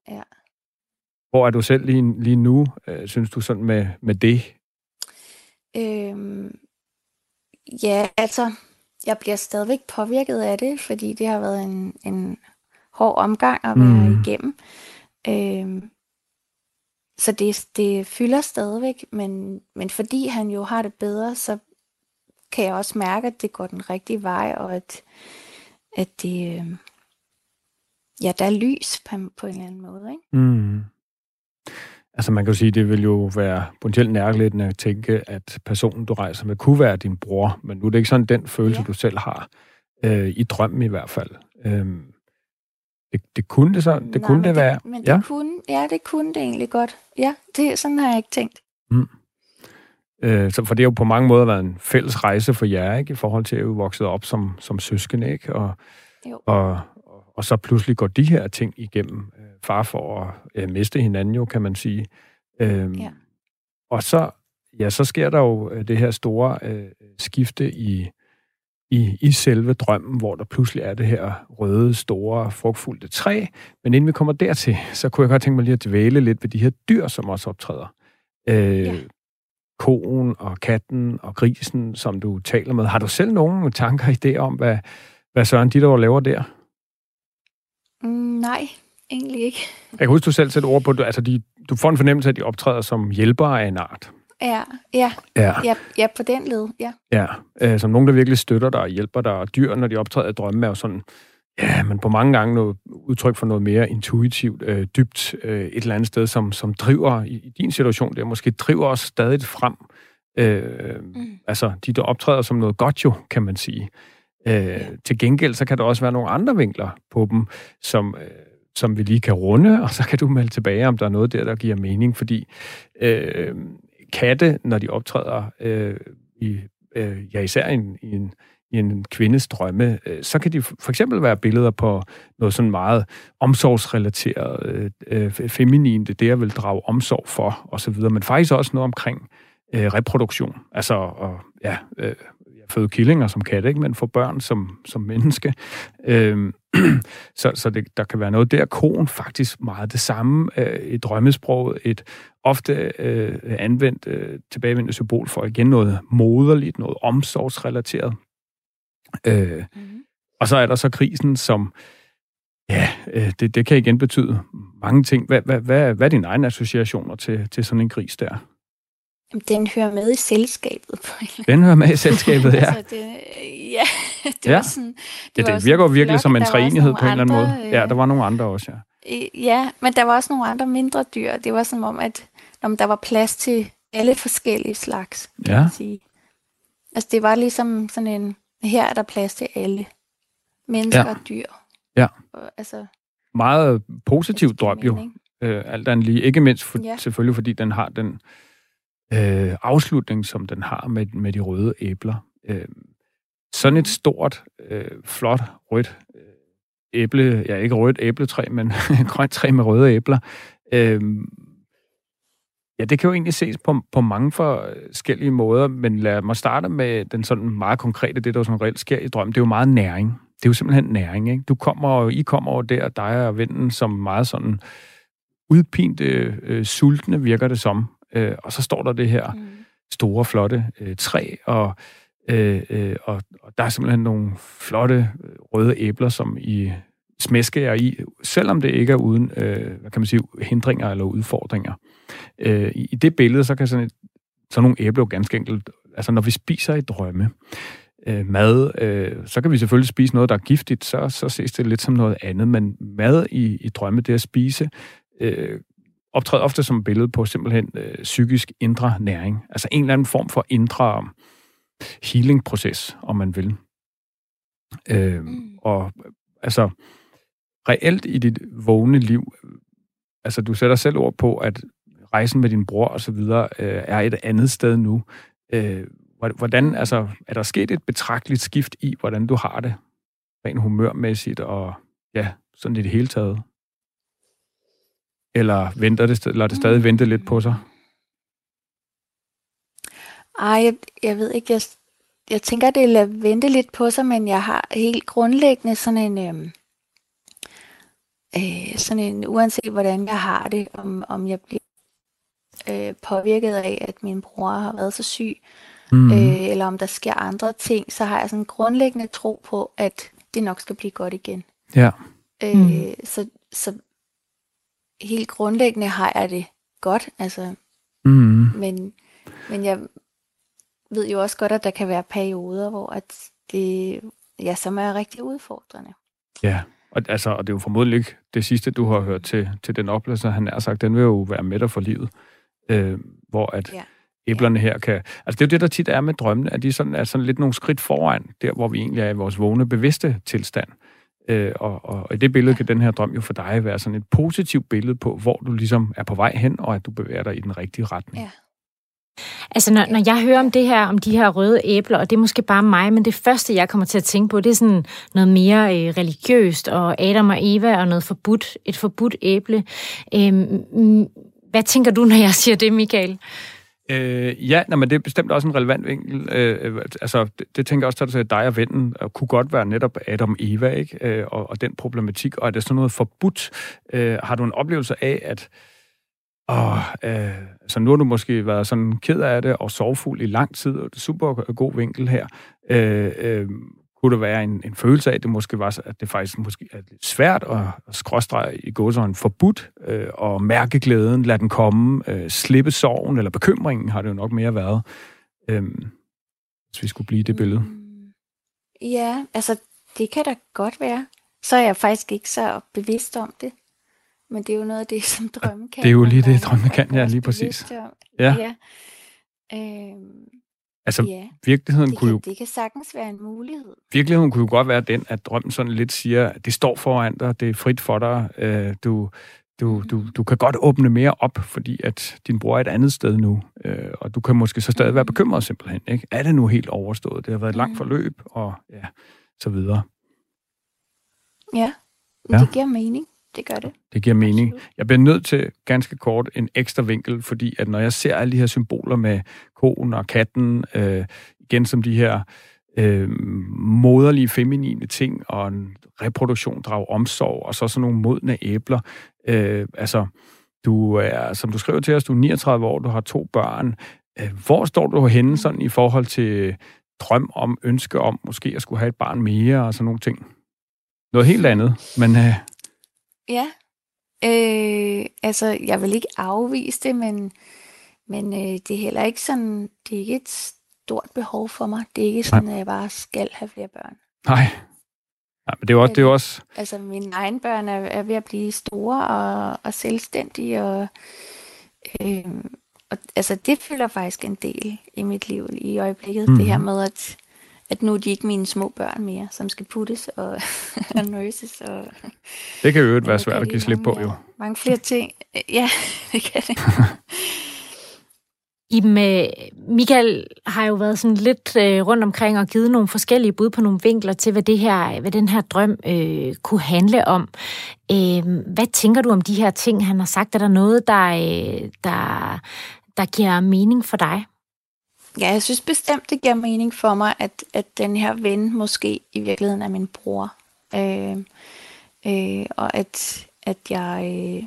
Ja. Hvor er du selv lige, lige nu, øh, synes du, sådan med, med det? Øhm, ja, altså, jeg bliver stadigvæk påvirket af det, fordi det har været en, en hård omgang at være Mm. igennem. Øhm, så det, det fylder stadigvæk, men, men fordi han jo har det bedre, så kan jeg også mærke, at det går den rigtige vej, og at, at det, øhm, ja, der er lys på, på en eller anden måde, ikke? Mm. Altså man kan jo sige, det vil jo være potentielt nærliggende at tænke, at personen, du rejser med, kunne være din bror, men nu er det ikke sådan den følelse, Ja. du selv har, øh, i drømmen i hvert fald. Øhm, det, det kunne det så, det Nej, kunne det være. Men det ja. kunne, ja, det kunne det egentlig godt. Ja, det, sådan har jeg ikke tænkt. Øh, så for det har jo på mange måder været en fælles rejse for jer, ikke? I forhold til at I vokset op som, som søskende, ikke? Og, Jo. og, og, og så pludselig går de her ting igennem. Far for at øh, miste hinanden jo, kan man sige. Øhm, Ja. Og så, ja, så sker der jo øh, det her store øh, skifte i, i, i selve drømmen, hvor der pludselig er det her røde, store, frugtfulde træ. Men inden vi kommer dertil, så kunne jeg godt tænke mig lige at dvæle lidt ved de her dyr, som også optræder. Øh, Ja. Koen og katten og grisen, som du taler med. Har du selv nogle tanker i det om, hvad, hvad Søren Ditter laver der? Mm, nej, egentlig ikke. Jeg kan huske, du selv sætter ord på det. Altså, de, du får en fornemmelse af, at de optræder som hjælpere af en art. Ja, ja, Ja. ja, ja på den led, ja. Ja, øh, som nogen, der virkelig støtter dig og hjælper dig. Og dyr, når de optræder i drømme, er jo sådan, ja, men på mange gange noget udtryk for noget mere intuitivt, øh, dybt, øh, et eller andet sted, som, som driver, i, i din situation der, måske driver os stadig frem. Øh, Mm. Altså, de der optræder som noget godt jo, kan man sige. Øh. Til gengæld, så kan der også være nogle andre vinkler på dem, som, øh, som vi lige kan runde, og så kan du melde tilbage, om der er noget der, der giver mening, fordi øh, katte, når de optræder øh, i, øh, ja, især i en, i en, i en kvindes drømme, øh, så kan de for eksempel være billeder på noget sådan meget omsorgsrelateret, øh, øh, feminin, det der det, jeg vil drage omsorg for, osv., men faktisk også noget omkring øh, reproduktion, altså og, ja, øh, føde killinger som kat, ikke? men få børn som, som menneske. Øhm, så så det, der kan være noget der. Koen faktisk meget det samme øh, i drømmesproget. Et ofte øh, anvendt øh, tilbagevendende symbol for igen noget moderligt, noget omsorgsrelateret. Øh, Mm-hmm. og så er der så krisen, som ja, øh, det, det kan igen betyde mange ting. Hvad, hvad, hvad, hvad er dine egne associationer til, til sådan en gris der? Den hører med i selskabet på Den hører med i selskabet, ja. altså, det, ja, det Ja. var sådan... Det, var ja, det virker jo sådan virkelig flok, som en var træenighed på en eller anden måde. øh, Ja, der var nogle andre også, ja. Øh, Ja, men der var også nogle andre mindre dyr. Det var som om, at om der var plads til alle forskellige slags, kan Ja. man sige. Altså, det var ligesom sådan en, her er der plads til alle. Mennesker Ja. og dyr. Ja. Og, altså, Meget positiv det giver drøm jo, øh, alt andet lige. Ikke mindst for, Ja. selvfølgelig, fordi den har den øh, afslutning, som den har med, med de røde æbler. Øh, sådan et stort, øh, flot, rødt øh, æble, ja ikke rødt æbletræ, men grønt træ med røde æbler. Øh, ja, det kan jo egentlig ses på, på mange forskellige måder, men lad mig starte med den sådan meget konkrete, det der sådan reelt sker i drømmen. Det er jo meget næring. Det er jo simpelthen næring, ikke? Du kommer jo, I kommer over der, dig og vennen, som meget sådan udpinte, øh, sultne virker det som. Øh, og så står der det her Mm. store, flotte øh, træ, og, øh, øh, og, og der er simpelthen nogle flotte øh, røde æbler, som I smæsker jer i, selvom det ikke er uden, øh, hvad kan man sige, hindringer eller udfordringer. Øh, i, I det billede, så kan sådan, et, sådan nogle æbler jo ganske enkelt, altså når vi spiser i drømme, øh, mad, øh, så kan vi selvfølgelig spise noget, der er giftigt, så, så ses det lidt som noget andet, men mad i, i drømme, det at spise, øh, optræder ofte som billede på simpelthen øh, psykisk indre næring. Altså en eller anden form for indre healing-proces, om man vil. Øh, mm. Og altså, reelt i dit vågne liv, altså du sætter selv ord på, at rejsen med din bror og så videre øh, er et andet sted nu. Øh, hvordan, altså, er der sket et betragteligt skift i, hvordan du har det, rent humørmæssigt og ja, sådan i det hele taget? Eller venter det, eller det stadig vente lidt på sig? Ej, jeg, jeg ved ikke, jeg, jeg tænker, det lader vente lidt på sig, men jeg har helt grundlæggende sådan en, øh, øh, sådan en, uanset hvordan jeg har det, om, om jeg bliver øh, påvirket af, at min bror har været så syg, mm. øh, eller om der sker andre ting, så har jeg sådan en grundlæggende tro på, at det nok skal blive godt igen. Ja. Øh, mm. så, så helt grundlæggende har jeg det godt, altså, mm. men, men jeg ved jo også godt, at der kan være perioder, hvor at det, ja, som er rigtig udfordrende. Ja, og, altså, og det er jo formodentlig ikke det sidste, du har hørt til, til den oplevelse, han har sagt, den vil jo være med dig for livet. Øh, hvor at ja. æblerne her kan... Altså det er jo det, der tit er med drømmene, at de sådan, er sådan lidt nogle skridt foran, der hvor vi egentlig er i vores vågne, bevidste tilstand. Øh, og, og i det billede kan den her drøm jo for dig være sådan et positivt billede på, hvor du ligesom er på vej hen, og at du bevæger dig i den rigtige retning. Ja. Altså, når, når jeg hører om det her, om de her røde æbler, og det er måske bare mig, men det første, jeg kommer til at tænke på, det er sådan noget mere øh, religiøst, og Adam og Eva, og noget forbudt, et forbudt æble. Øh, hvad tænker du, når jeg siger det, Michael? Øh, ja, nej, men det er bestemt også en relevant vinkel. Øh, øh altså, det, det tænker jeg også, at dig og vennen og kunne godt være netop Adam Eva, ikke? Øh, og, og den problematik. Og er det sådan noget forbudt? Øh, har du en oplevelse af, at og, øh, så nu har du måske været sådan ked af det og sorgfuld i lang tid, og det er super god vinkel her. Øh, øh, kunne der være en, en følelse af, at det måske var, at det faktisk måske er lidt svært at, at skråstrege i gåsøjne forbudt, øh, og mærke glæden, lade den komme, øh, slippe sorgen eller bekymringen har det jo nok mere været, øh, hvis vi skulle blive det billede. Mm, ja, altså det kan da godt være. Så er jeg faktisk ikke så bevidst om det. Men det er jo noget af det, som drømme kan. Det er jo lige det, drømme kan, ja, lige præcis. Ja. ja. Øhm, altså, ja, virkeligheden det kunne kan, jo... Det kan sagtens være en mulighed. Virkeligheden kunne jo godt være den, at drømmen sådan lidt siger, at det står foran dig, det er frit for dig, øh, du, du, du, du kan godt åbne mere op, fordi at din bror er et andet sted nu, øh, og du kan måske så stadig være bekymret simpelthen. Ikke? Er det nu helt overstået? Det har været et langt forløb, og ja, så videre. Ja, ja. det giver mening det gør det. Det giver mening. Absolut. Jeg bliver nødt til ganske kort en ekstra vinkel, fordi at når jeg ser alle de her symboler med konen og katten, øh, igen som de her øh, moderlige, feminine ting, og en reproduktion, drag omsorg, og så sådan nogle modne æbler. Øh, altså, du er, som du skriver til os, du er 39 år, du har to børn. Øh, hvor står du henne sådan i forhold til drøm om, ønske om måske at skulle have et barn mere og sådan nogle ting? Noget helt andet, men... Øh, Ja. Øh, altså, jeg vil ikke afvise det, men, men øh, det er heller ikke sådan, det er ikke et stort behov for mig. Det er ikke sådan, Nej. at jeg bare skal have flere børn. Nej. Nej, men det er jo også... Det er også... Altså, mine egne børn er, er ved at blive store og, og selvstændige, og, øh, og altså, det fylder faktisk en del i mit liv i øjeblikket. Mm. Det her mhm. med, at at nu er de ikke mine små børn mere, som skal puttes og, og nurses. Og, det kan jo være svært at give slip på, jo. Mange flere ting. Ja, det kan det. Iben, Michael har jo været sådan lidt øh, rundt omkring og givet nogle forskellige bud på nogle vinkler til, hvad, det her, hvad den her drøm øh, kunne handle om. Øh, hvad tænker du om de her ting, han har sagt? Er der noget, der, øh, der, der giver mening for dig? Ja, jeg synes bestemt, det giver mening for mig, at, at den her ven måske i virkeligheden er min bror. Øh, øh, og at, at jeg øh,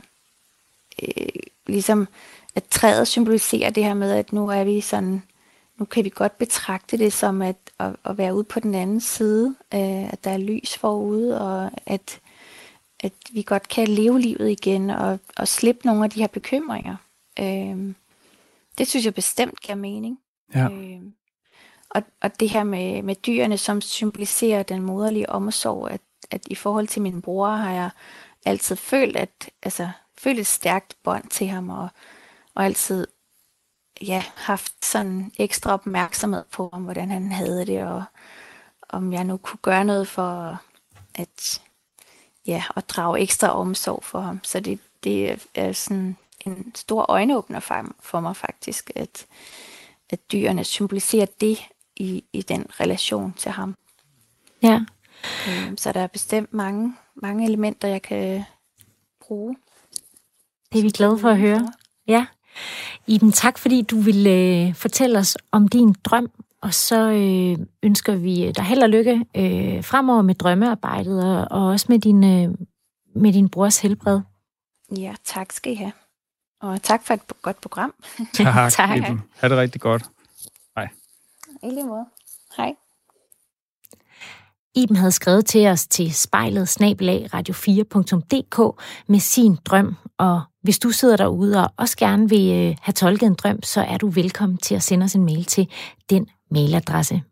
øh, ligesom, at træet symboliserer det her med, at nu er vi sådan, nu kan vi godt betragte det som at, at, at være ude på den anden side, øh, at der er lys forude, og at, at vi godt kan leve livet igen, og, og slippe nogle af de her bekymringer. Øh, det synes jeg bestemt giver mening. Ja. Øh, og, og det her med, med dyrene, som symboliserer den moderlige omsorg, at, at i forhold til min bror har jeg altid følt, at altså, følt et stærkt bånd til ham, og, og altid ja, haft sådan ekstra opmærksomhed på, om hvordan han havde det, og om jeg nu kunne gøre noget for at, ja, at drage ekstra omsorg for ham. Så det, det er sådan en stor øjenåbner for, for mig faktisk, at, at dyrene symboliserer det i, i den relation til ham. Ja. Øhm, så der er bestemt mange, mange elementer, jeg kan bruge. Det er vi glade for at høre. Ja. Iben, tak fordi du vil øh, fortælle os om din drøm, og så øh, ønsker vi dig held og lykke øh, fremover med drømmearbejdet, og, og også med din, øh, med din brors helbred. Ja, tak skal I have. Og tak for et godt program. Tak, tak. Iben. Ha' det rigtig godt. Hej. I lige måde. Hej. Iben havde skrevet til os til spejlet snabelag radio4.dk med sin drøm, og hvis du sidder derude og også gerne vil øh, have tolket en drøm, så er du velkommen til at sende os en mail til den mailadresse.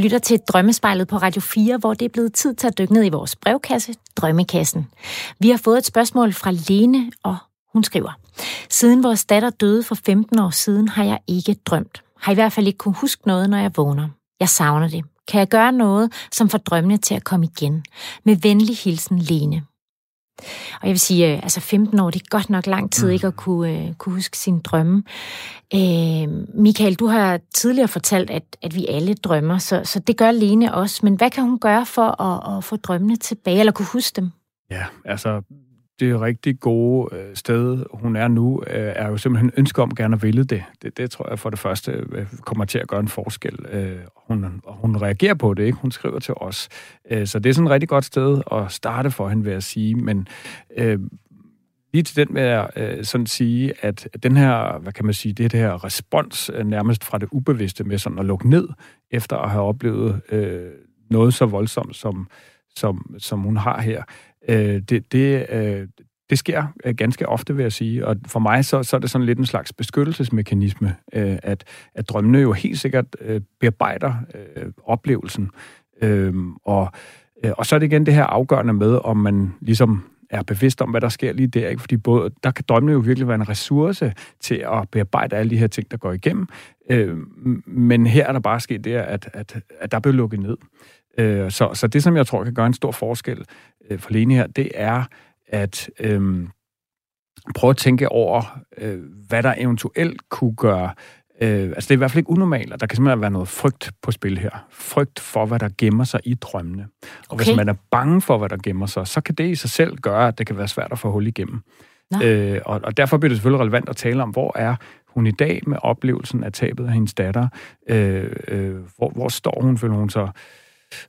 Lytter til Drømmespejlet på Radio 4, hvor det er blevet tid til at dykke ned i vores brevkasse, Drømmekassen. Vi har fået et spørgsmål fra Lene, og hun skriver, Siden vores datter døde for 15 år siden, har jeg ikke drømt. Har i hvert fald ikke kunne huske noget, når jeg vågner. Jeg savner det. Kan jeg gøre noget, som får drømmene til at komme igen? Med venlig hilsen, Lene. Og jeg vil sige, øh, altså 15 år, det er godt nok lang tid mm. ikke at kunne, uh, kunne huske sine drømme. Uh, Michael, du har tidligere fortalt, at, at vi alle drømmer, så, så det gør Lene også. Men hvad kan hun gøre for at, at få drømmene tilbage, eller kunne huske dem? Ja, altså det rigtig gode øh, sted, hun er nu, øh, er jo simpelthen ønske om gerne at ville det. det. Det tror jeg for det første øh, kommer til at gøre en forskel. Øh, hun, hun reagerer på det, ikke? Hun skriver til os. Øh, så det er sådan et rigtig godt sted at starte for hende, vil jeg sige. Men øh, lige til den vil jeg øh, sådan sige, at den her, hvad kan man sige, det her respons øh, nærmest fra det ubevidste med sådan at lukke ned, efter at have oplevet øh, noget så voldsomt, som, som, som hun har her, Øh, det, det, øh, det sker øh, ganske ofte, vil jeg sige. Og for mig så, så er det sådan lidt en slags beskyttelsesmekanisme, øh, at, at drømmene jo helt sikkert øh, bearbejder øh, oplevelsen. Øh, og, øh, og så er det igen det her afgørende med, om man ligesom er bevidst om, hvad der sker lige der. Ikke? Fordi både, der kan drømmene jo virkelig være en ressource til at bearbejde alle de her ting, der går igennem. Øh, men her er der bare sket det, at, at, at der blev lukket ned. Øh, så, så det, som jeg tror kan gøre en stor forskel øh, for Lene her, det er at øh, prøve at tænke over, øh, hvad der eventuelt kunne gøre Øh, altså det er i hvert fald ikke unormalt, og der kan simpelthen være noget frygt på spil her. Frygt for, hvad der gemmer sig i drømmene. Og okay. hvis man er bange for, hvad der gemmer sig, så kan det i sig selv gøre, at det kan være svært at få hul igennem. Øh, og, og derfor bliver det selvfølgelig relevant at tale om, hvor er hun i dag med oplevelsen af tabet af hendes datter? Øh, øh, hvor, hvor står hun, føler hun så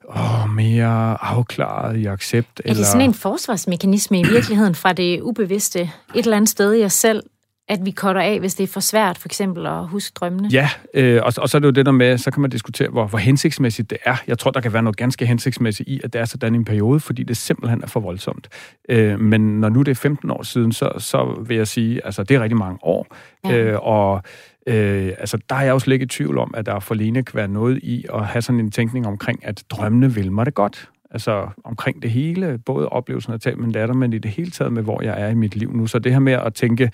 åh, mere afklaret i accept? Er det eller... sådan en forsvarsmekanisme i virkeligheden fra det ubevidste et eller andet sted i os selv, at vi cutter af, hvis det er for svært, for eksempel at huske drømmene? Ja, øh, og, og så er det jo det der med, så kan man diskutere, hvor, hvor hensigtsmæssigt det er. Jeg tror, der kan være noget ganske hensigtsmæssigt i, at det er sådan en periode, fordi det simpelthen er for voldsomt. Øh, men når nu det er 15 år siden, så, så vil jeg sige, altså det er rigtig mange år, ja. øh, og Øh, altså, der er jeg også lidt i tvivl om, at der for Lene kan være noget i at have sådan en tænkning omkring, at drømmene vil mig det godt. Altså omkring det hele, både oplevelsen af at tage min datter, men i det hele taget med, hvor jeg er i mit liv nu. Så det her med at tænke,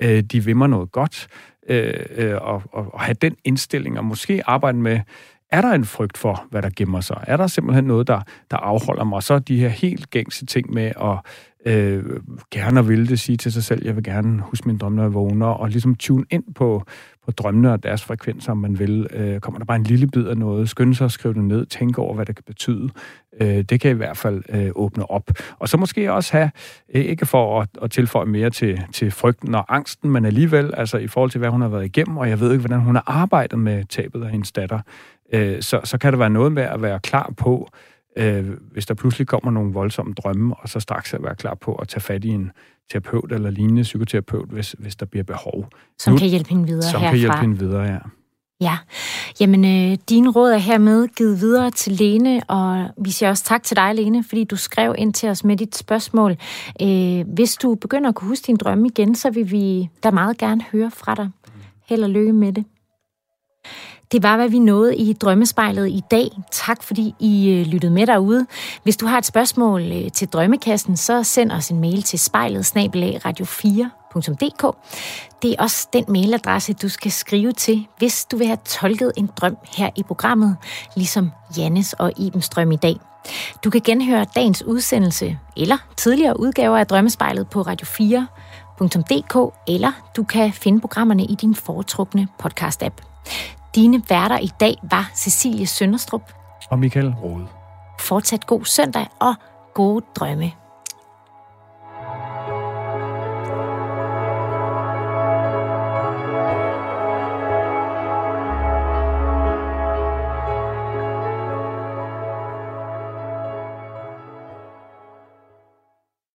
øh, de vil mig noget godt, øh, øh, og, og, og have den indstilling, og måske arbejde med, er der en frygt for, hvad der gemmer sig? Er der simpelthen noget, der, der afholder mig? Så de her helt gængse ting med at øh, gerne og ville det sige til sig selv, jeg vil gerne huske mine drømme, når jeg vågner, og ligesom tune ind på, på drømmene og deres frekvenser, om man vil. Øh, kommer der bare en lille bid af noget, skynde sig at skrive det ned, tænke over, hvad det kan betyde. Øh, det kan i hvert fald øh, åbne op. Og så måske også have, øh, ikke for at, at tilføje mere til, til frygten og angsten, men alligevel, altså i forhold til, hvad hun har været igennem, og jeg ved ikke, hvordan hun har arbejdet med tabet af hendes datter, øh, så, så kan det være noget med at være klar på, øh, hvis der pludselig kommer nogle voldsomme drømme, og så straks at være klar på at tage fat i en terapeut eller lignende psykoterapeut, hvis, hvis der bliver behov. Som nu, kan hjælpe hende videre Som herfra. kan hjælpe hende videre, ja. Ja, jamen øh, dine råd er hermed givet videre til Lene, og vi siger også tak til dig, Lene, fordi du skrev ind til os med dit spørgsmål. Øh, hvis du begynder at kunne huske din drømme igen, så vil vi da meget gerne høre fra dig. Held og lykke med det. Det var, hvad vi nåede i Drømmespejlet i dag. Tak, fordi I øh, lyttede med derude. Hvis du har et spørgsmål øh, til Drømmekassen, så send os en mail til spejlet radio4.dk. Det er også den mailadresse, du skal skrive til, hvis du vil have tolket en drøm her i programmet, ligesom Jannes og Ibens drøm i dag. Du kan genhøre dagens udsendelse eller tidligere udgaver af Drømmespejlet på radio4.dk, eller du kan finde programmerne i din foretrukne podcast-app. Dine værter i dag var Cecilie Sønderstrup og Michael Rode. Fortsat god søndag og gode drømme.